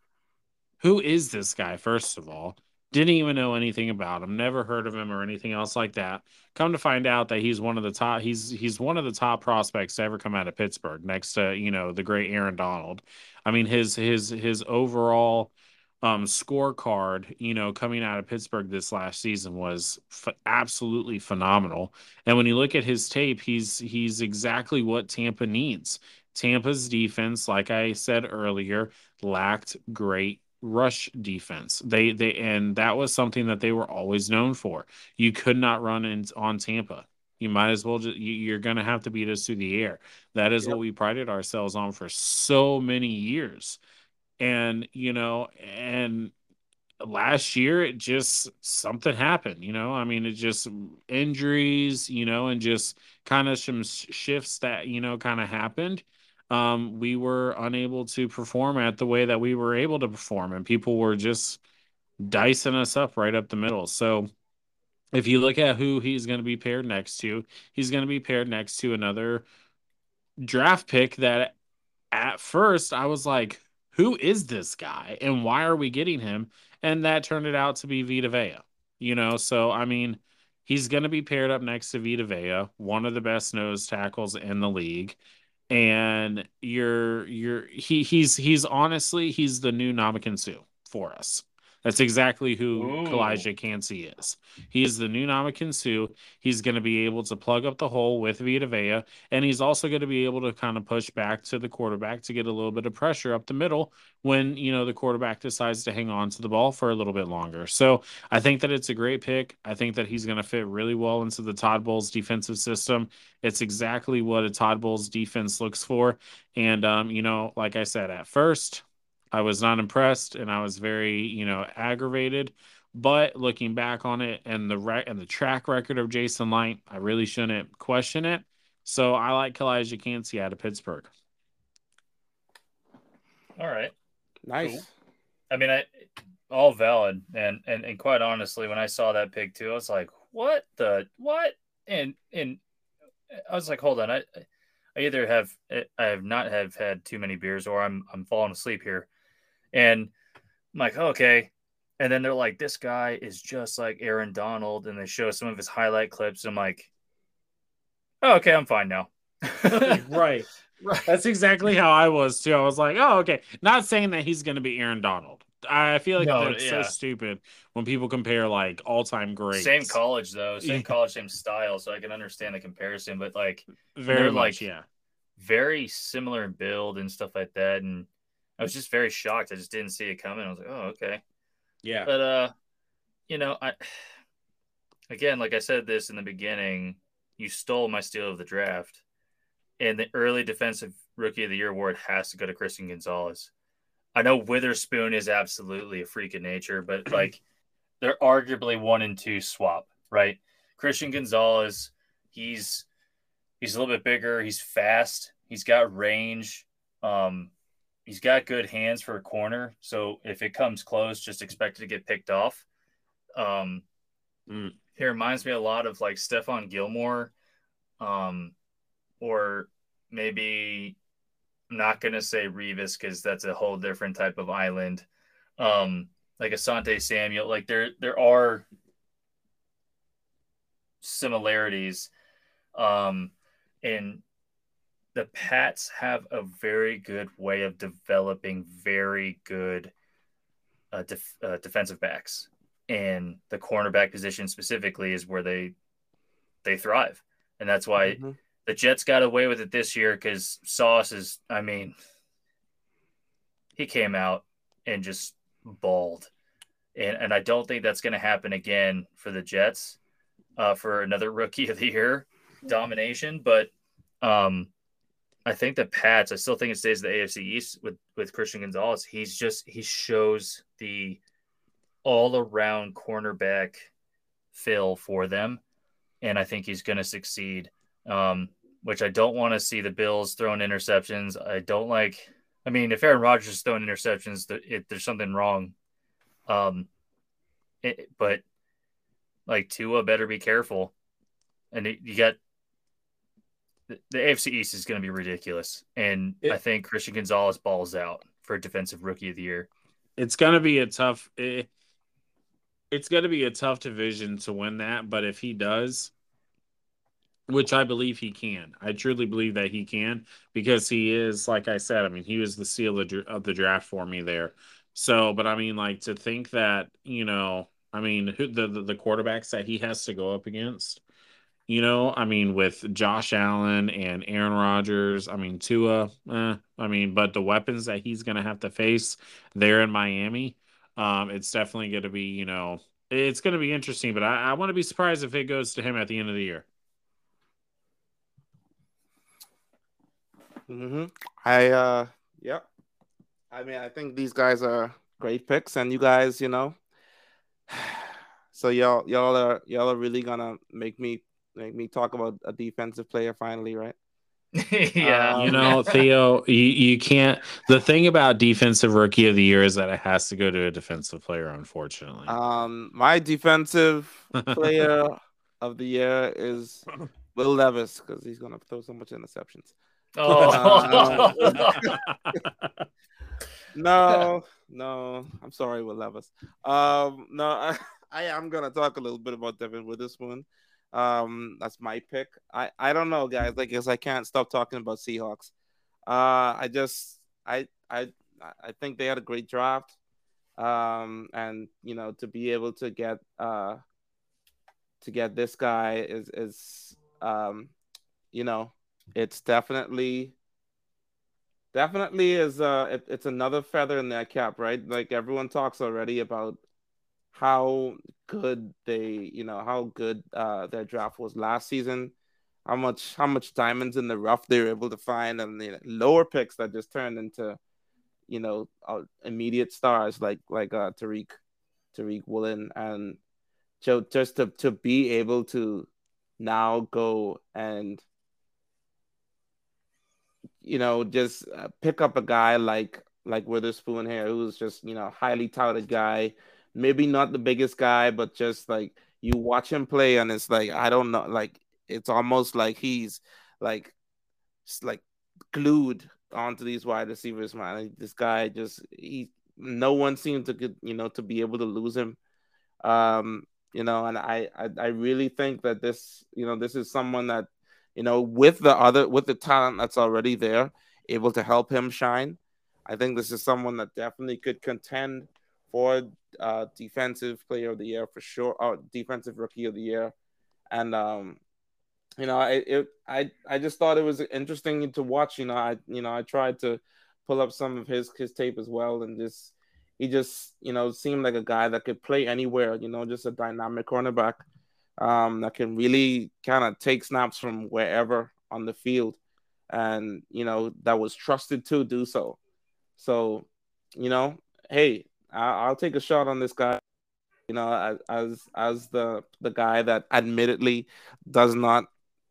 who is this guy, first of all? Didn't even know anything about him, never heard of him or anything else like that. Come to find out that he's one of the top he's he's one of the top prospects to ever come out of Pittsburgh, next to, you know, the great Aaron Donald. I mean, his his his overall um scorecard, you know, coming out of Pittsburgh this last season was f- absolutely phenomenal. And when you look at his tape, he's he's exactly what Tampa needs. Tampa's defense, like I said earlier, lacked great rush defense. They they and that was something that they were always known for. You could not run in on Tampa. You might as well just you, you're going to have to beat us through the air. That is
Yep.
what we prided ourselves on for so many years. And you know, and last year it just something happened you know i mean it just injuries you know and just kind of some shifts that you know kind of happened um we were unable to perform at the way that we were able to perform and people were just dicing us up right up the middle so if you look at who he's going to be paired next to he's going to be paired next to another draft pick that at first I was like, who is this guy and why are we getting him? And that turned it out to be Vita Vea. You know, so I mean, he's going to be paired up next to Vita Vea, one of the best nose tackles in the league. And you're you're he he's he's honestly he's the new Ndamukong Suh for us. That's exactly who
Ooh.
Calijah Kancey is. He is the new Ndamukong Suh. He's going to be able to plug up the hole with Vita Vea, and he's also going to be able to kind of push back to the quarterback to get a little bit of pressure up the middle when you know the quarterback decides to hang on to the ball for a little bit longer. So I think that it's a great pick. I think that he's going to fit really well into the Todd Bowles defensive system. It's exactly what a Todd Bowles defense looks for. And um, you know, like I said at first, I was not impressed and I was very, you know, aggravated. But looking back on it and the re- and the track record of Jason Licht, I really shouldn't question it. So I like Calijah Kancey out of Pittsburgh.
All right.
Nice.
Cool. I mean, I all valid, and and and quite honestly, when I saw that pick too, I was like, "What the what?" And and I was like, "Hold on, I I either have I have not have had too many beers, or I'm I'm falling asleep here." And I'm like, "Okay." And then they're like, "This guy is just like Aaron Donald," and they show some of his highlight clips. And I'm like, oh, "Okay, I'm fine now."
right.
right.
That's exactly how I was too. I was like, oh, okay. Not saying that he's going to be Aaron Donald. I feel like
No,
that's
yeah.
so stupid when people compare like all time greats.
Same college though, same
Yeah.
college, same style, so I can understand the comparison. But like,
Very much,
like-
yeah.
very similar in build and stuff like that. And I was just very shocked. I just didn't see it coming. I was like, oh, okay.
Yeah.
But uh, you know, I again, like I said this in the beginning, you stole my steal of the draft, and the early defensive rookie of the year award has to go to Christian Gonzalez. I know Witherspoon is absolutely a freak of nature, but like they're arguably one and two swap. right? Christian Gonzalez, he's he's a little bit bigger. He's fast. He's got range. Um, he's got good hands for a corner. So if it comes close, just expect it to get picked off. Um, mm. He reminds me a lot of like Stephon Gilmore, um, or maybe I'm not gonna say Revis because that's a whole different type of island. Um, like Asante Samuel, like there there are similarities. Um, and the Pats have a very good way of developing very good uh, def- uh, defensive backs, and the cornerback position specifically is where they they thrive, and that's why mm-hmm. the Jets got away with it this year because Sauce is, I mean, he came out and just balled, and and I don't think that's going to happen again for the Jets uh, for another Rookie of the Year domination, but um, I think the Pats. I still think it stays the AFC East with with Christian Gonzalez. He's just he shows the all around cornerback fill for them, and I think he's going to succeed. Um, which I don't want to see the Bills throwing interceptions. I don't like. I mean, if Aaron Rodgers is throwing interceptions, it, there's something wrong. Um, it, but like Tua better be careful, and it, you got the, the AFC East is going to be ridiculous, and it, I think Christian Gonzalez balls out for defensive rookie of the year.
It's going to be a tough. It, it's going to be a tough division to win that, but if he does, which I believe he can, I truly believe that he can because he is, like I said, I mean, he was the seal of the draft for me there. So, but I mean, like to think that you know, I mean, the the, the quarterbacks that he has to go up against you know, I mean, with Josh Allen and Aaron Rodgers, I mean, Tua, eh, I mean, but the weapons that he's going to have to face there in Miami, um, it's definitely going to be, you know, it's going to be interesting, but I, I want to be surprised if it goes to him at the end of the year.
Mm-hmm. I, uh, yep. I mean, I think these guys are great picks, and you guys, you know, so y'all, y'all are y'all are really gonna make me make me talk about a defensive player finally, right?
yeah.
Um, you know, Theo, you, you can't. The thing about defensive rookie of the year is that it has to go to a defensive player, unfortunately.
Um, my defensive player of the year is Will Levis because he's gonna throw so much interceptions. Oh. Uh, no, no, I'm sorry, Will Levis. Um, no, I, I am gonna talk a little bit about Devon Witherspoon. Um, that's my pick. I I don't know, guys. Like, guess I can't stop talking about Seahawks. Uh, I just I I I think they had a great draft. Um, and you know to be able to get uh to get this guy is is um you know it's definitely definitely is uh it, it's another feather in that cap right like everyone talks already about how good they, you know, how good uh, their draft was last season, how much how much diamonds in the rough they were able to find, and the lower picks that just turned into, you know, uh, immediate stars like like uh, Tariq Tariq Woolen and so just to to be able to now go and you know just uh, pick up a guy like like Witherspoon here who's just you know highly touted guy maybe not the biggest guy, but just like you watch him play, and it's like I don't know, like it's almost like he's like like glued onto these wide receivers, man. This guy just he no one seemed to get you know to be able to lose him. Um, you know, and I, I I really think that this you know this is someone that you know with the other with the talent that's already there, able to help him shine. I think this is someone that definitely could contend for uh, defensive player of the year for sure, or defensive rookie of the year, and um, you know, I it I I just thought it was interesting to watch. You know, I you know I tried to pull up some of his his tape as well, and just he just you know seemed like a guy that could play anywhere. You know, just a dynamic cornerback um, that can really kind of take snaps from wherever on the field, and you know that was trusted to do so. So, you know, hey, I'll take a shot on this guy. You know, as as as the the guy that admittedly does not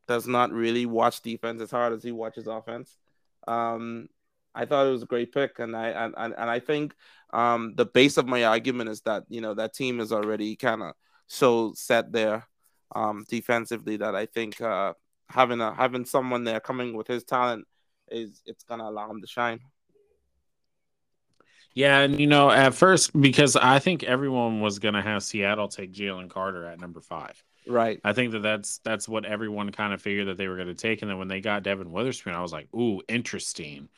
does not really watch defense as hard as he watches offense. Um, I thought it was a great pick, and I and, and, and I think um, the base of my argument is that you know that team is already kind of so set there um, defensively that I think uh, having a having someone there coming with his talent is it's gonna allow him to shine.
Yeah, and you know, at first, because I think everyone was gonna have Seattle take Jalen Carter at number five.
Right.
I think that that's that's what everyone kind of figured that they were going to take, and then when they got Devon Witherspoon, I was like, "Ooh, interesting."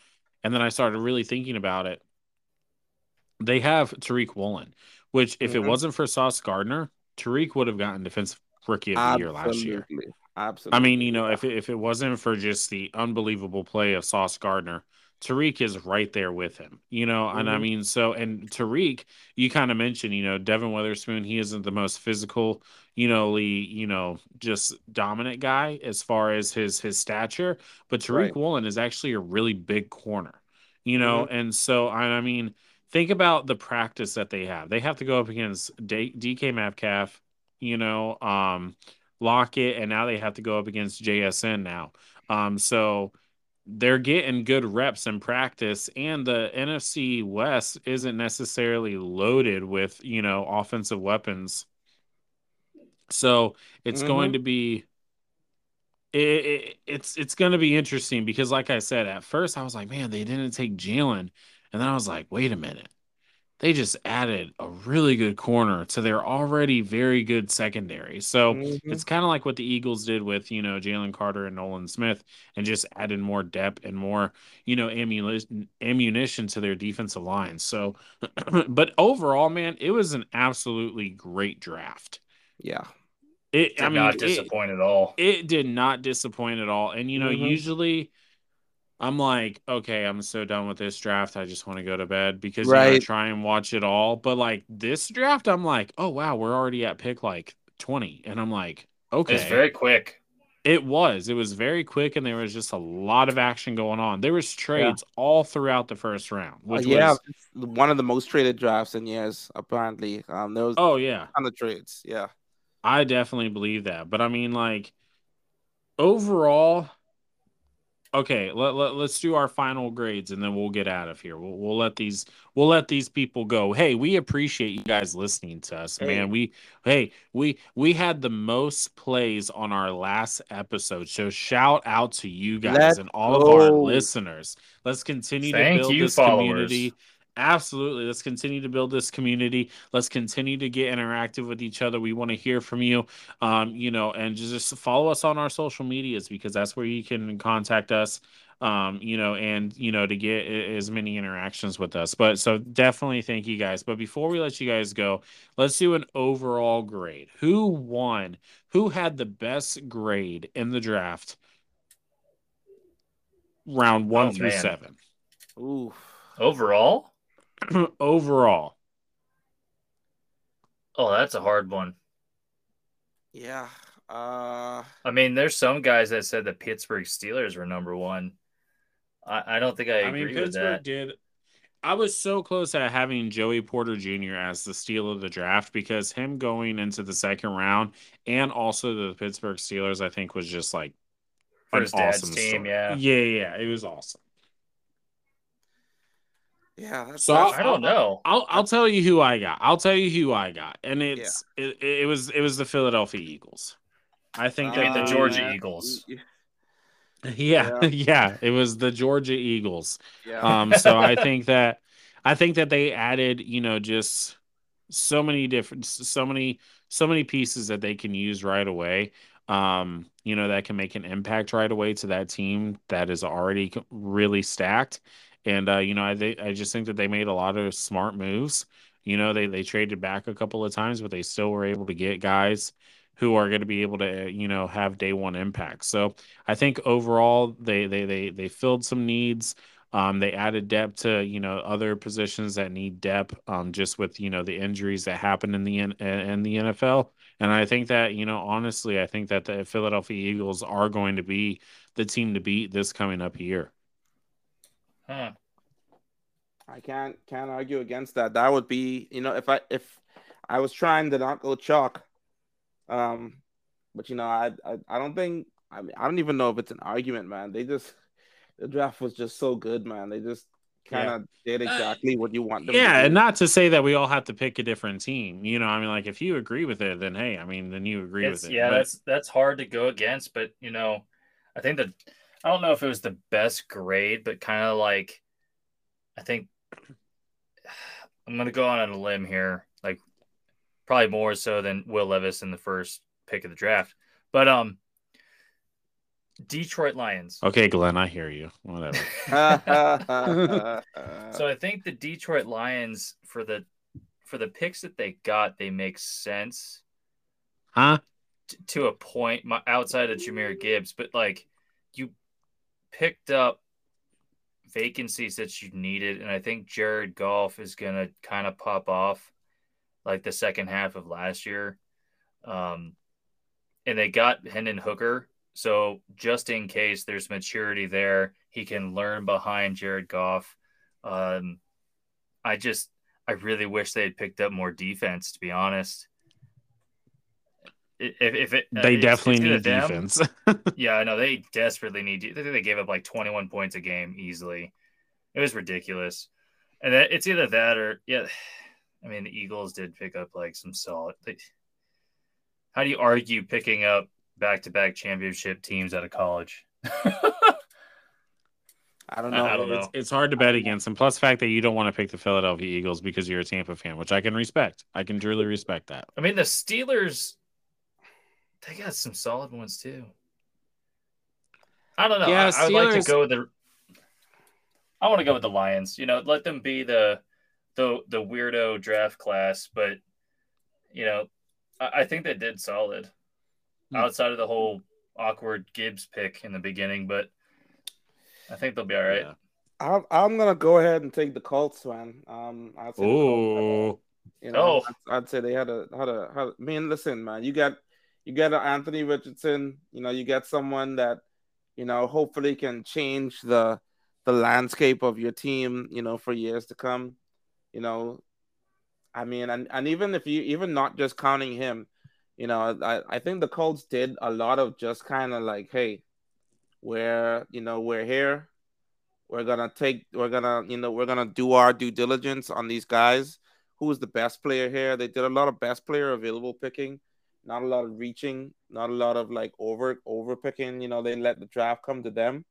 And then I started really thinking about it. They have Tariq Woolen, which if mm-hmm. it wasn't for Sauce Gardner, Tariq would have gotten defensive rookie of the Absolutely. year last year.
Absolutely.
I mean, you know, if it, if it wasn't for just the unbelievable play of Sauce Gardner, Tariq is right there with him, you know, mm-hmm. and I mm-hmm. mean, so and Tariq, you kind of mentioned, you know, Devon Witherspoon, he isn't the most physical, you know, Lee, you know, just dominant guy as far as his his stature, but Tariq right. Woolen is actually a really big corner, you know, mm-hmm. and so I, I mean, think about the practice that they have. They have to go up against D- DK Metcalf, you know, um, Lockett, and now they have to go up against JSN now. Um, so they're getting good reps in practice and the NFC West isn't necessarily loaded with, you know, offensive weapons. So it's mm-hmm. going to be it, it, it's it's going to be interesting because like I said at first I was like, man, they didn't take Jalen and then I was like, wait a minute they just added a really good corner to their already very good secondary. So mm-hmm. it's kind of like what the Eagles did with, you know, Jalen Carter and Nolan Smith and just added more depth and more, you know, ammunition, ammunition to their defensive line. So, but overall, man, it was an absolutely great draft.
Yeah.
It, did I mean, not disappoint
it,
at all.
It did not disappoint at all. And, you know, mm-hmm. usually – I'm like, okay, I'm so done with this draft. I just want to go to bed because right. you know, I try and watch it all. But like this draft, I'm like, oh wow, we're already at pick like 20, and I'm like, okay,
it's very quick.
It was. It was very quick, and there was just a lot of action going on. There was trades yeah. all throughout the first round.
Uh, which uh, yeah, was... one of the most traded drafts in years, apparently. Um, there was
oh yeah,
on the trades. Yeah,
I definitely believe that. But I mean, like overall, okay let, let, let's do our final grades and then we'll get out of here we'll, we'll let these we'll let these people go hey we appreciate you guys listening to us hey. man we hey we we had the most plays on our last episode so shout out to you guys let's and all go. of our listeners let's continue Thank to build this followers. community Absolutely. Let's continue to build this community. Let's continue to get interactive with each other. We want to hear from you, um, you know, and just follow us on our social medias because that's where you can contact us, um, you know, and, you know, to get as many interactions with us. But so definitely thank you guys. But before we let you guys go, let's do an overall grade. Who won? Who had the best grade in the draft? Round one oh, through man. seven.
Ooh.
Overall?
overall?
Oh, that's a hard one.
Yeah. Uh
I mean, there's some guys that said the Pittsburgh Steelers were number one. I, I don't think I, I agree mean, with that.
Did I was so close at having Joey Porter Jr. as the steal of the draft because him going into the second round and also the Pittsburgh Steelers, I think, was just like
for his dad's awesome team. Story. Yeah,
yeah, yeah, it was awesome.
Yeah,
so I'll, I do not know.
I'll I'll tell you who I got. I'll tell you who I got, and it's yeah. it, it was it was the Philadelphia Eagles. I think
uh, that the Georgia Eagles.
Yeah, yeah, yeah, it was the Georgia Eagles. Yeah. Um, so I think that I think that they added, you know, just so many different, so many, so many pieces that they can use right away. Um, you know, that can make an impact right away to that team that is already really stacked. And uh, you know, I they, I just think that they made a lot of smart moves. You know, they they traded back a couple of times, but they still were able to get guys who are going to be able to you know have day one impact. So I think overall they they they they filled some needs. Um, they added depth to you know other positions that need depth. Um, just with you know the injuries that happen in the in, in the NFL, and I think that you know honestly, I think that the Philadelphia Eagles are going to be the team to beat this coming up year.
Huh.
I can't can't argue against that. That would be, you know, if I if I was trying to not go chalk. Um, but you know, I I, I don't think I mean I don't even know if it's an argument, man. They just the draft was just so good, man. They just kind of yeah. did uh, exactly uh, what you want
them yeah, and not to say that we all have to pick a different team. You know, I mean, like if you agree with it, then hey, I mean, then you agree
it's,
with it.
Yeah, but... that's that's hard to go against, but you know, I think that I don't know if it was the best grade, but kind of like I think I'm gonna go on a limb here, like probably more so than Will Levis in the first pick of the draft. But um Detroit Lions.
Okay, Glenn, I hear you. Whatever.
so I think the Detroit Lions for the for the picks that they got, they make sense.
Huh?
T- to a point, my, outside of Jahmyr Gibbs, but like you picked up vacancies that you needed, and I think Jared Goff is gonna kind of pop off like the second half of last year. Um, and they got Hendon Hooker, so just in case there's maturity there, he can learn behind Jared Goff. Um, I just I really wish they had picked up more defense. To be honest, if, if it uh,
they definitely need them, defense.
yeah, I know they desperately need. I think they gave up like 21 points a game easily. It was ridiculous, and it's either that or yeah. I mean, the Eagles did pick up like some solid. Like, how do you argue picking up back to back championship teams out of college.
I don't know.
I, don't know. It's, it's, hard to bet against them. Plus, the fact that you don't want to pick the Philadelphia Eagles because you're a Tampa fan, which I can respect. I can truly respect that.
I mean, the Steelers, they got some solid ones too. I don't know. Yeah, I, I would like to go with the. I want to go with the Lions. You know, let them be the the the weirdo draft class, but you know, I, I think they did solid. Hmm. outside of the whole awkward Gibbs pick in the beginning, but I think they'll be all right. Yeah.
I'm, I'm gonna go ahead and take the Colts, man. Um, I'd say
oh,
you know, oh. I'd, I'd, say they had a had a had. I mean, listen, man, you got you got Anthony Richardson. You know, you get someone that you know hopefully can change the the landscape of your team. You know, for years to come. You know, I mean, and and even if you even not just counting him, you know, I, I think the Colts did a lot of just kind of like, hey, we're you know we're here, we're gonna take, we're gonna you know we're gonna do our due diligence on these guys. Who is the best player here? They did a lot of best player available picking, not a lot of reaching, not a lot of like over over picking. You know, they let the draft come to them.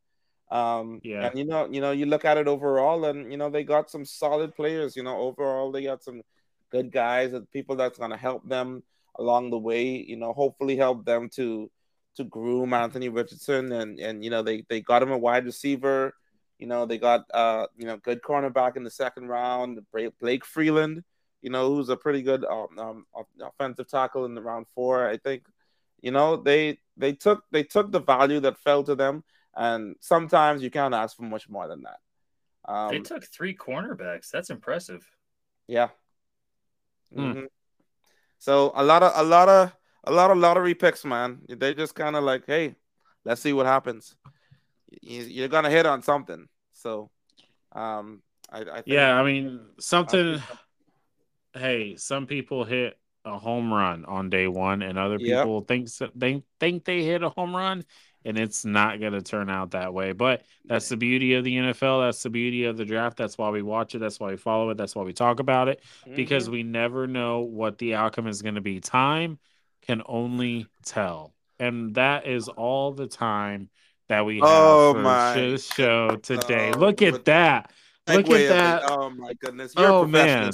Um, yeah, and you know, you know, you look at it overall, and you know they got some solid players. You know, overall they got some good guys and people that's gonna help them along the way. You know, hopefully help them to to groom Anthony Richardson and and you know they they got him a wide receiver. You know, they got uh you know good cornerback in the second round, Blake Freeland. You know, who's a pretty good um, um, offensive tackle in the round four. I think. You know, they they took they took the value that fell to them, and sometimes you can't ask for much more than that.
Um, they took three cornerbacks. That's impressive.
Yeah. Hmm. Mm-hmm. So a lot of a lot of a lot of lottery picks, man. They just kind of like, hey, let's see what happens. You're gonna hit on something. So, um, I, I
yeah, I mean something. Hey, some people hit a home run on day one, and other people yep. think they think they hit a home run, and it's not going to turn out that way. But that's the beauty of the NFL. That's the beauty of the draft. That's why we watch it. That's why we follow it. That's why we talk about it mm-hmm. because we never know what the outcome is going to be. Time can only tell. And that is all the time that we have oh, for my. show today. Oh, look at that. Look at that.
Oh my goodness. You're oh man.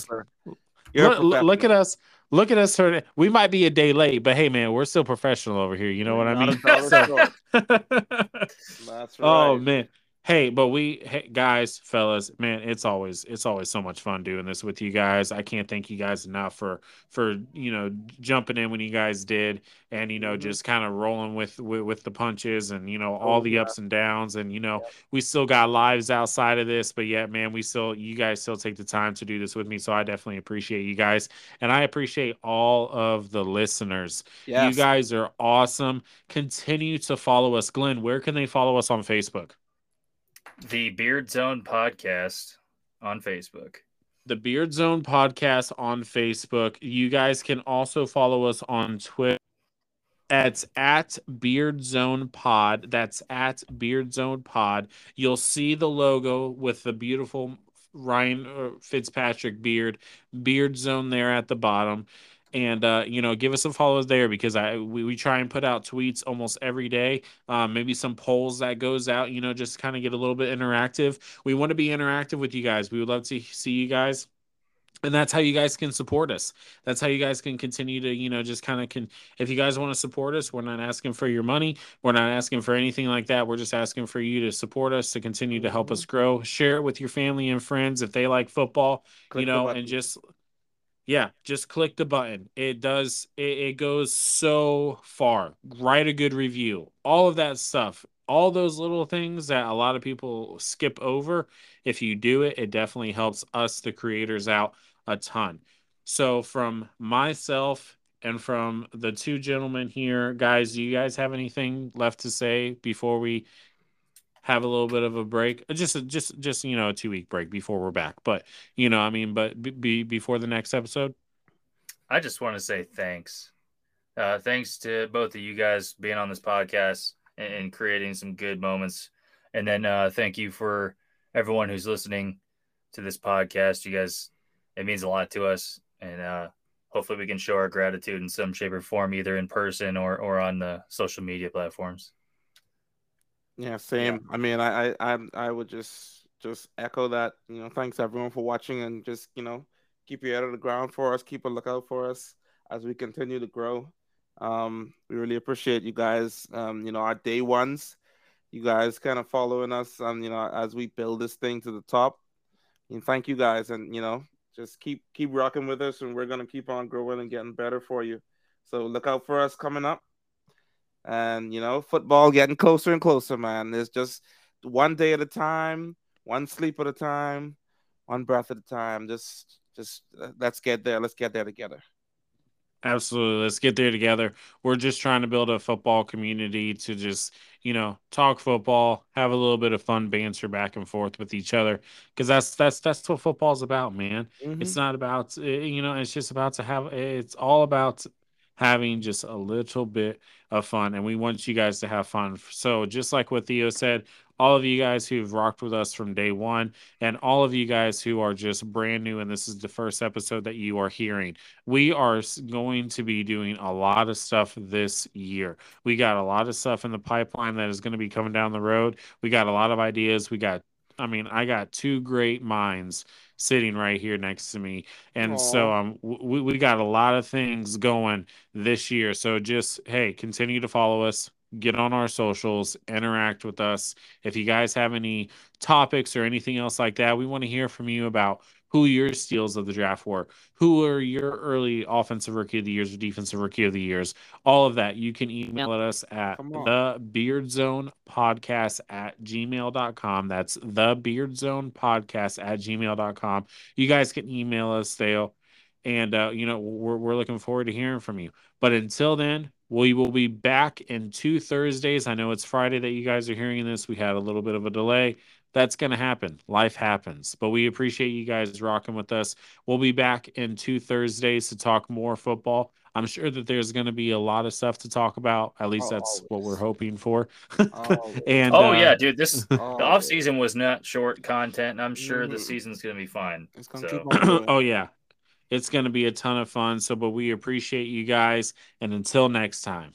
Look, look, at us. Look at us. We might be a day late, but hey, man, we're still professional over here. You know what I mean? That's right. Oh man, Hey, but we hey, guys, fellas, man, it's always it's always so much fun doing this with you guys. I can't thank you guys enough for for you know jumping in when you guys did and you know mm-hmm. just kind of rolling with, with, with the punches and you know all oh, the yeah. ups and downs and you know yeah. we still got lives outside of this, but yet man, we still you guys still take the time to do this with me, so I definitely appreciate you guys and I appreciate all of the listeners. Yes. You guys are awesome. Continue to follow us, Glenn. Where can they follow us on Facebook?
The Beard Zone podcast on Facebook.
the Beard Zone podcast on Facebook. You guys can also follow us on Twitter. It's at Beard Zone Pod. That's at Beard Zone Pod. You'll see the logo with the beautiful Ryan uh, Fitzpatrick beard, Beard Zone there at the bottom. And uh, you know, give us some follows there because I we, we try and put out tweets almost every day. Um, maybe some polls that goes out. You know, just kind of get a little bit interactive. We want to be interactive with you guys. We would love to see you guys and that's how you guys can support us that's how you guys can continue to you know just kind of can if you guys want to support us we're not asking for your money we're not asking for anything like that we're just asking for you to support us to continue to help us mm-hmm. grow share it with your family and friends if they like football click you know and just yeah just click the button. It does it, it goes so far. Write a good review. All of that stuff. All those little things that a lot of people skip over if you do it it definitely helps us the creators out a ton. So from myself and from the two gentlemen here, guys, do you guys have anything left to say before we have a little bit of a break? Just just just you know, a 2 week break before we're back. But, you know, I mean, but be before the next episode?
I just want to say thanks. Uh, thanks to both of you guys being on this podcast and, and creating some good moments. And then uh, thank you for everyone who's listening to this podcast. You guys it means a lot to us, and uh, hopefully we can show our gratitude in some shape or form, either in person or or on the social media platforms.
Yeah, same. Yeah. I mean, I, I I would just just echo that. You know, thanks everyone for watching, and just you know, keep your head on the ground for us. Keep a lookout for us as we continue to grow. Um, we really appreciate you guys. Um, you know, our day ones, you guys kind of following us, and you know, as we build this thing to the top. And thank you guys, and you know, just keep keep rocking with us, and we're gonna keep on growing and getting better for you. So look out for us coming up. And you know, football getting closer and closer, man. It's just one day at a time, one sleep at a time, one breath at a time. Just just uh, let's get there. Let's get there together.
Absolutely. Let's get there together. We're just trying to build a football community to just, you know, talk football, have a little bit of fun banter back and forth with each other because that's that's that's what football's about, man. Mm-hmm. It's not about eh, you know, it's just about to have it's all about having just a little bit of fun and we want you guys to have fun. So just like what Theo said, all of you guys who've rocked with us from day one, and all of you guys who are just brand new, and this is the first episode that you are hearing. We are going to be doing a lot of stuff this year. We got a lot of stuff in the pipeline that is going to be coming down the road. We got a lot of ideas. We got, I mean, I got two great minds sitting right here next to me. And Aww. so um we, we got a lot of things going this year. So just hey, continue to follow us, get on our socials, interact with us. If you guys have any topics or anything else like that, we want to hear from you about who your steals of the draft were, who are your early offensive rookie of the years or defensive rookie of the years, all of that. You can email us at the beard zone podcast at gmail.com. That's the beard zone podcast at gmail.com. You guys can email us there. And, uh, you know, we're, we're looking forward to hearing from you. But until then, we will be back in two Thursdays. I know it's Friday that you guys are hearing this. We had a little bit of a delay. That's going to happen. Life happens. But we appreciate you guys rocking with us. We'll be back in two Thursdays to talk more football. I'm sure that there's going to be a lot of stuff to talk about. At least that's Always. what we're hoping for.
and oh uh, yeah, dude, this the off season was not short content. I'm sure mm-hmm. the season's going to be fine. So.
oh yeah, it's going to be a ton of fun. So, but we appreciate you guys. And until next time.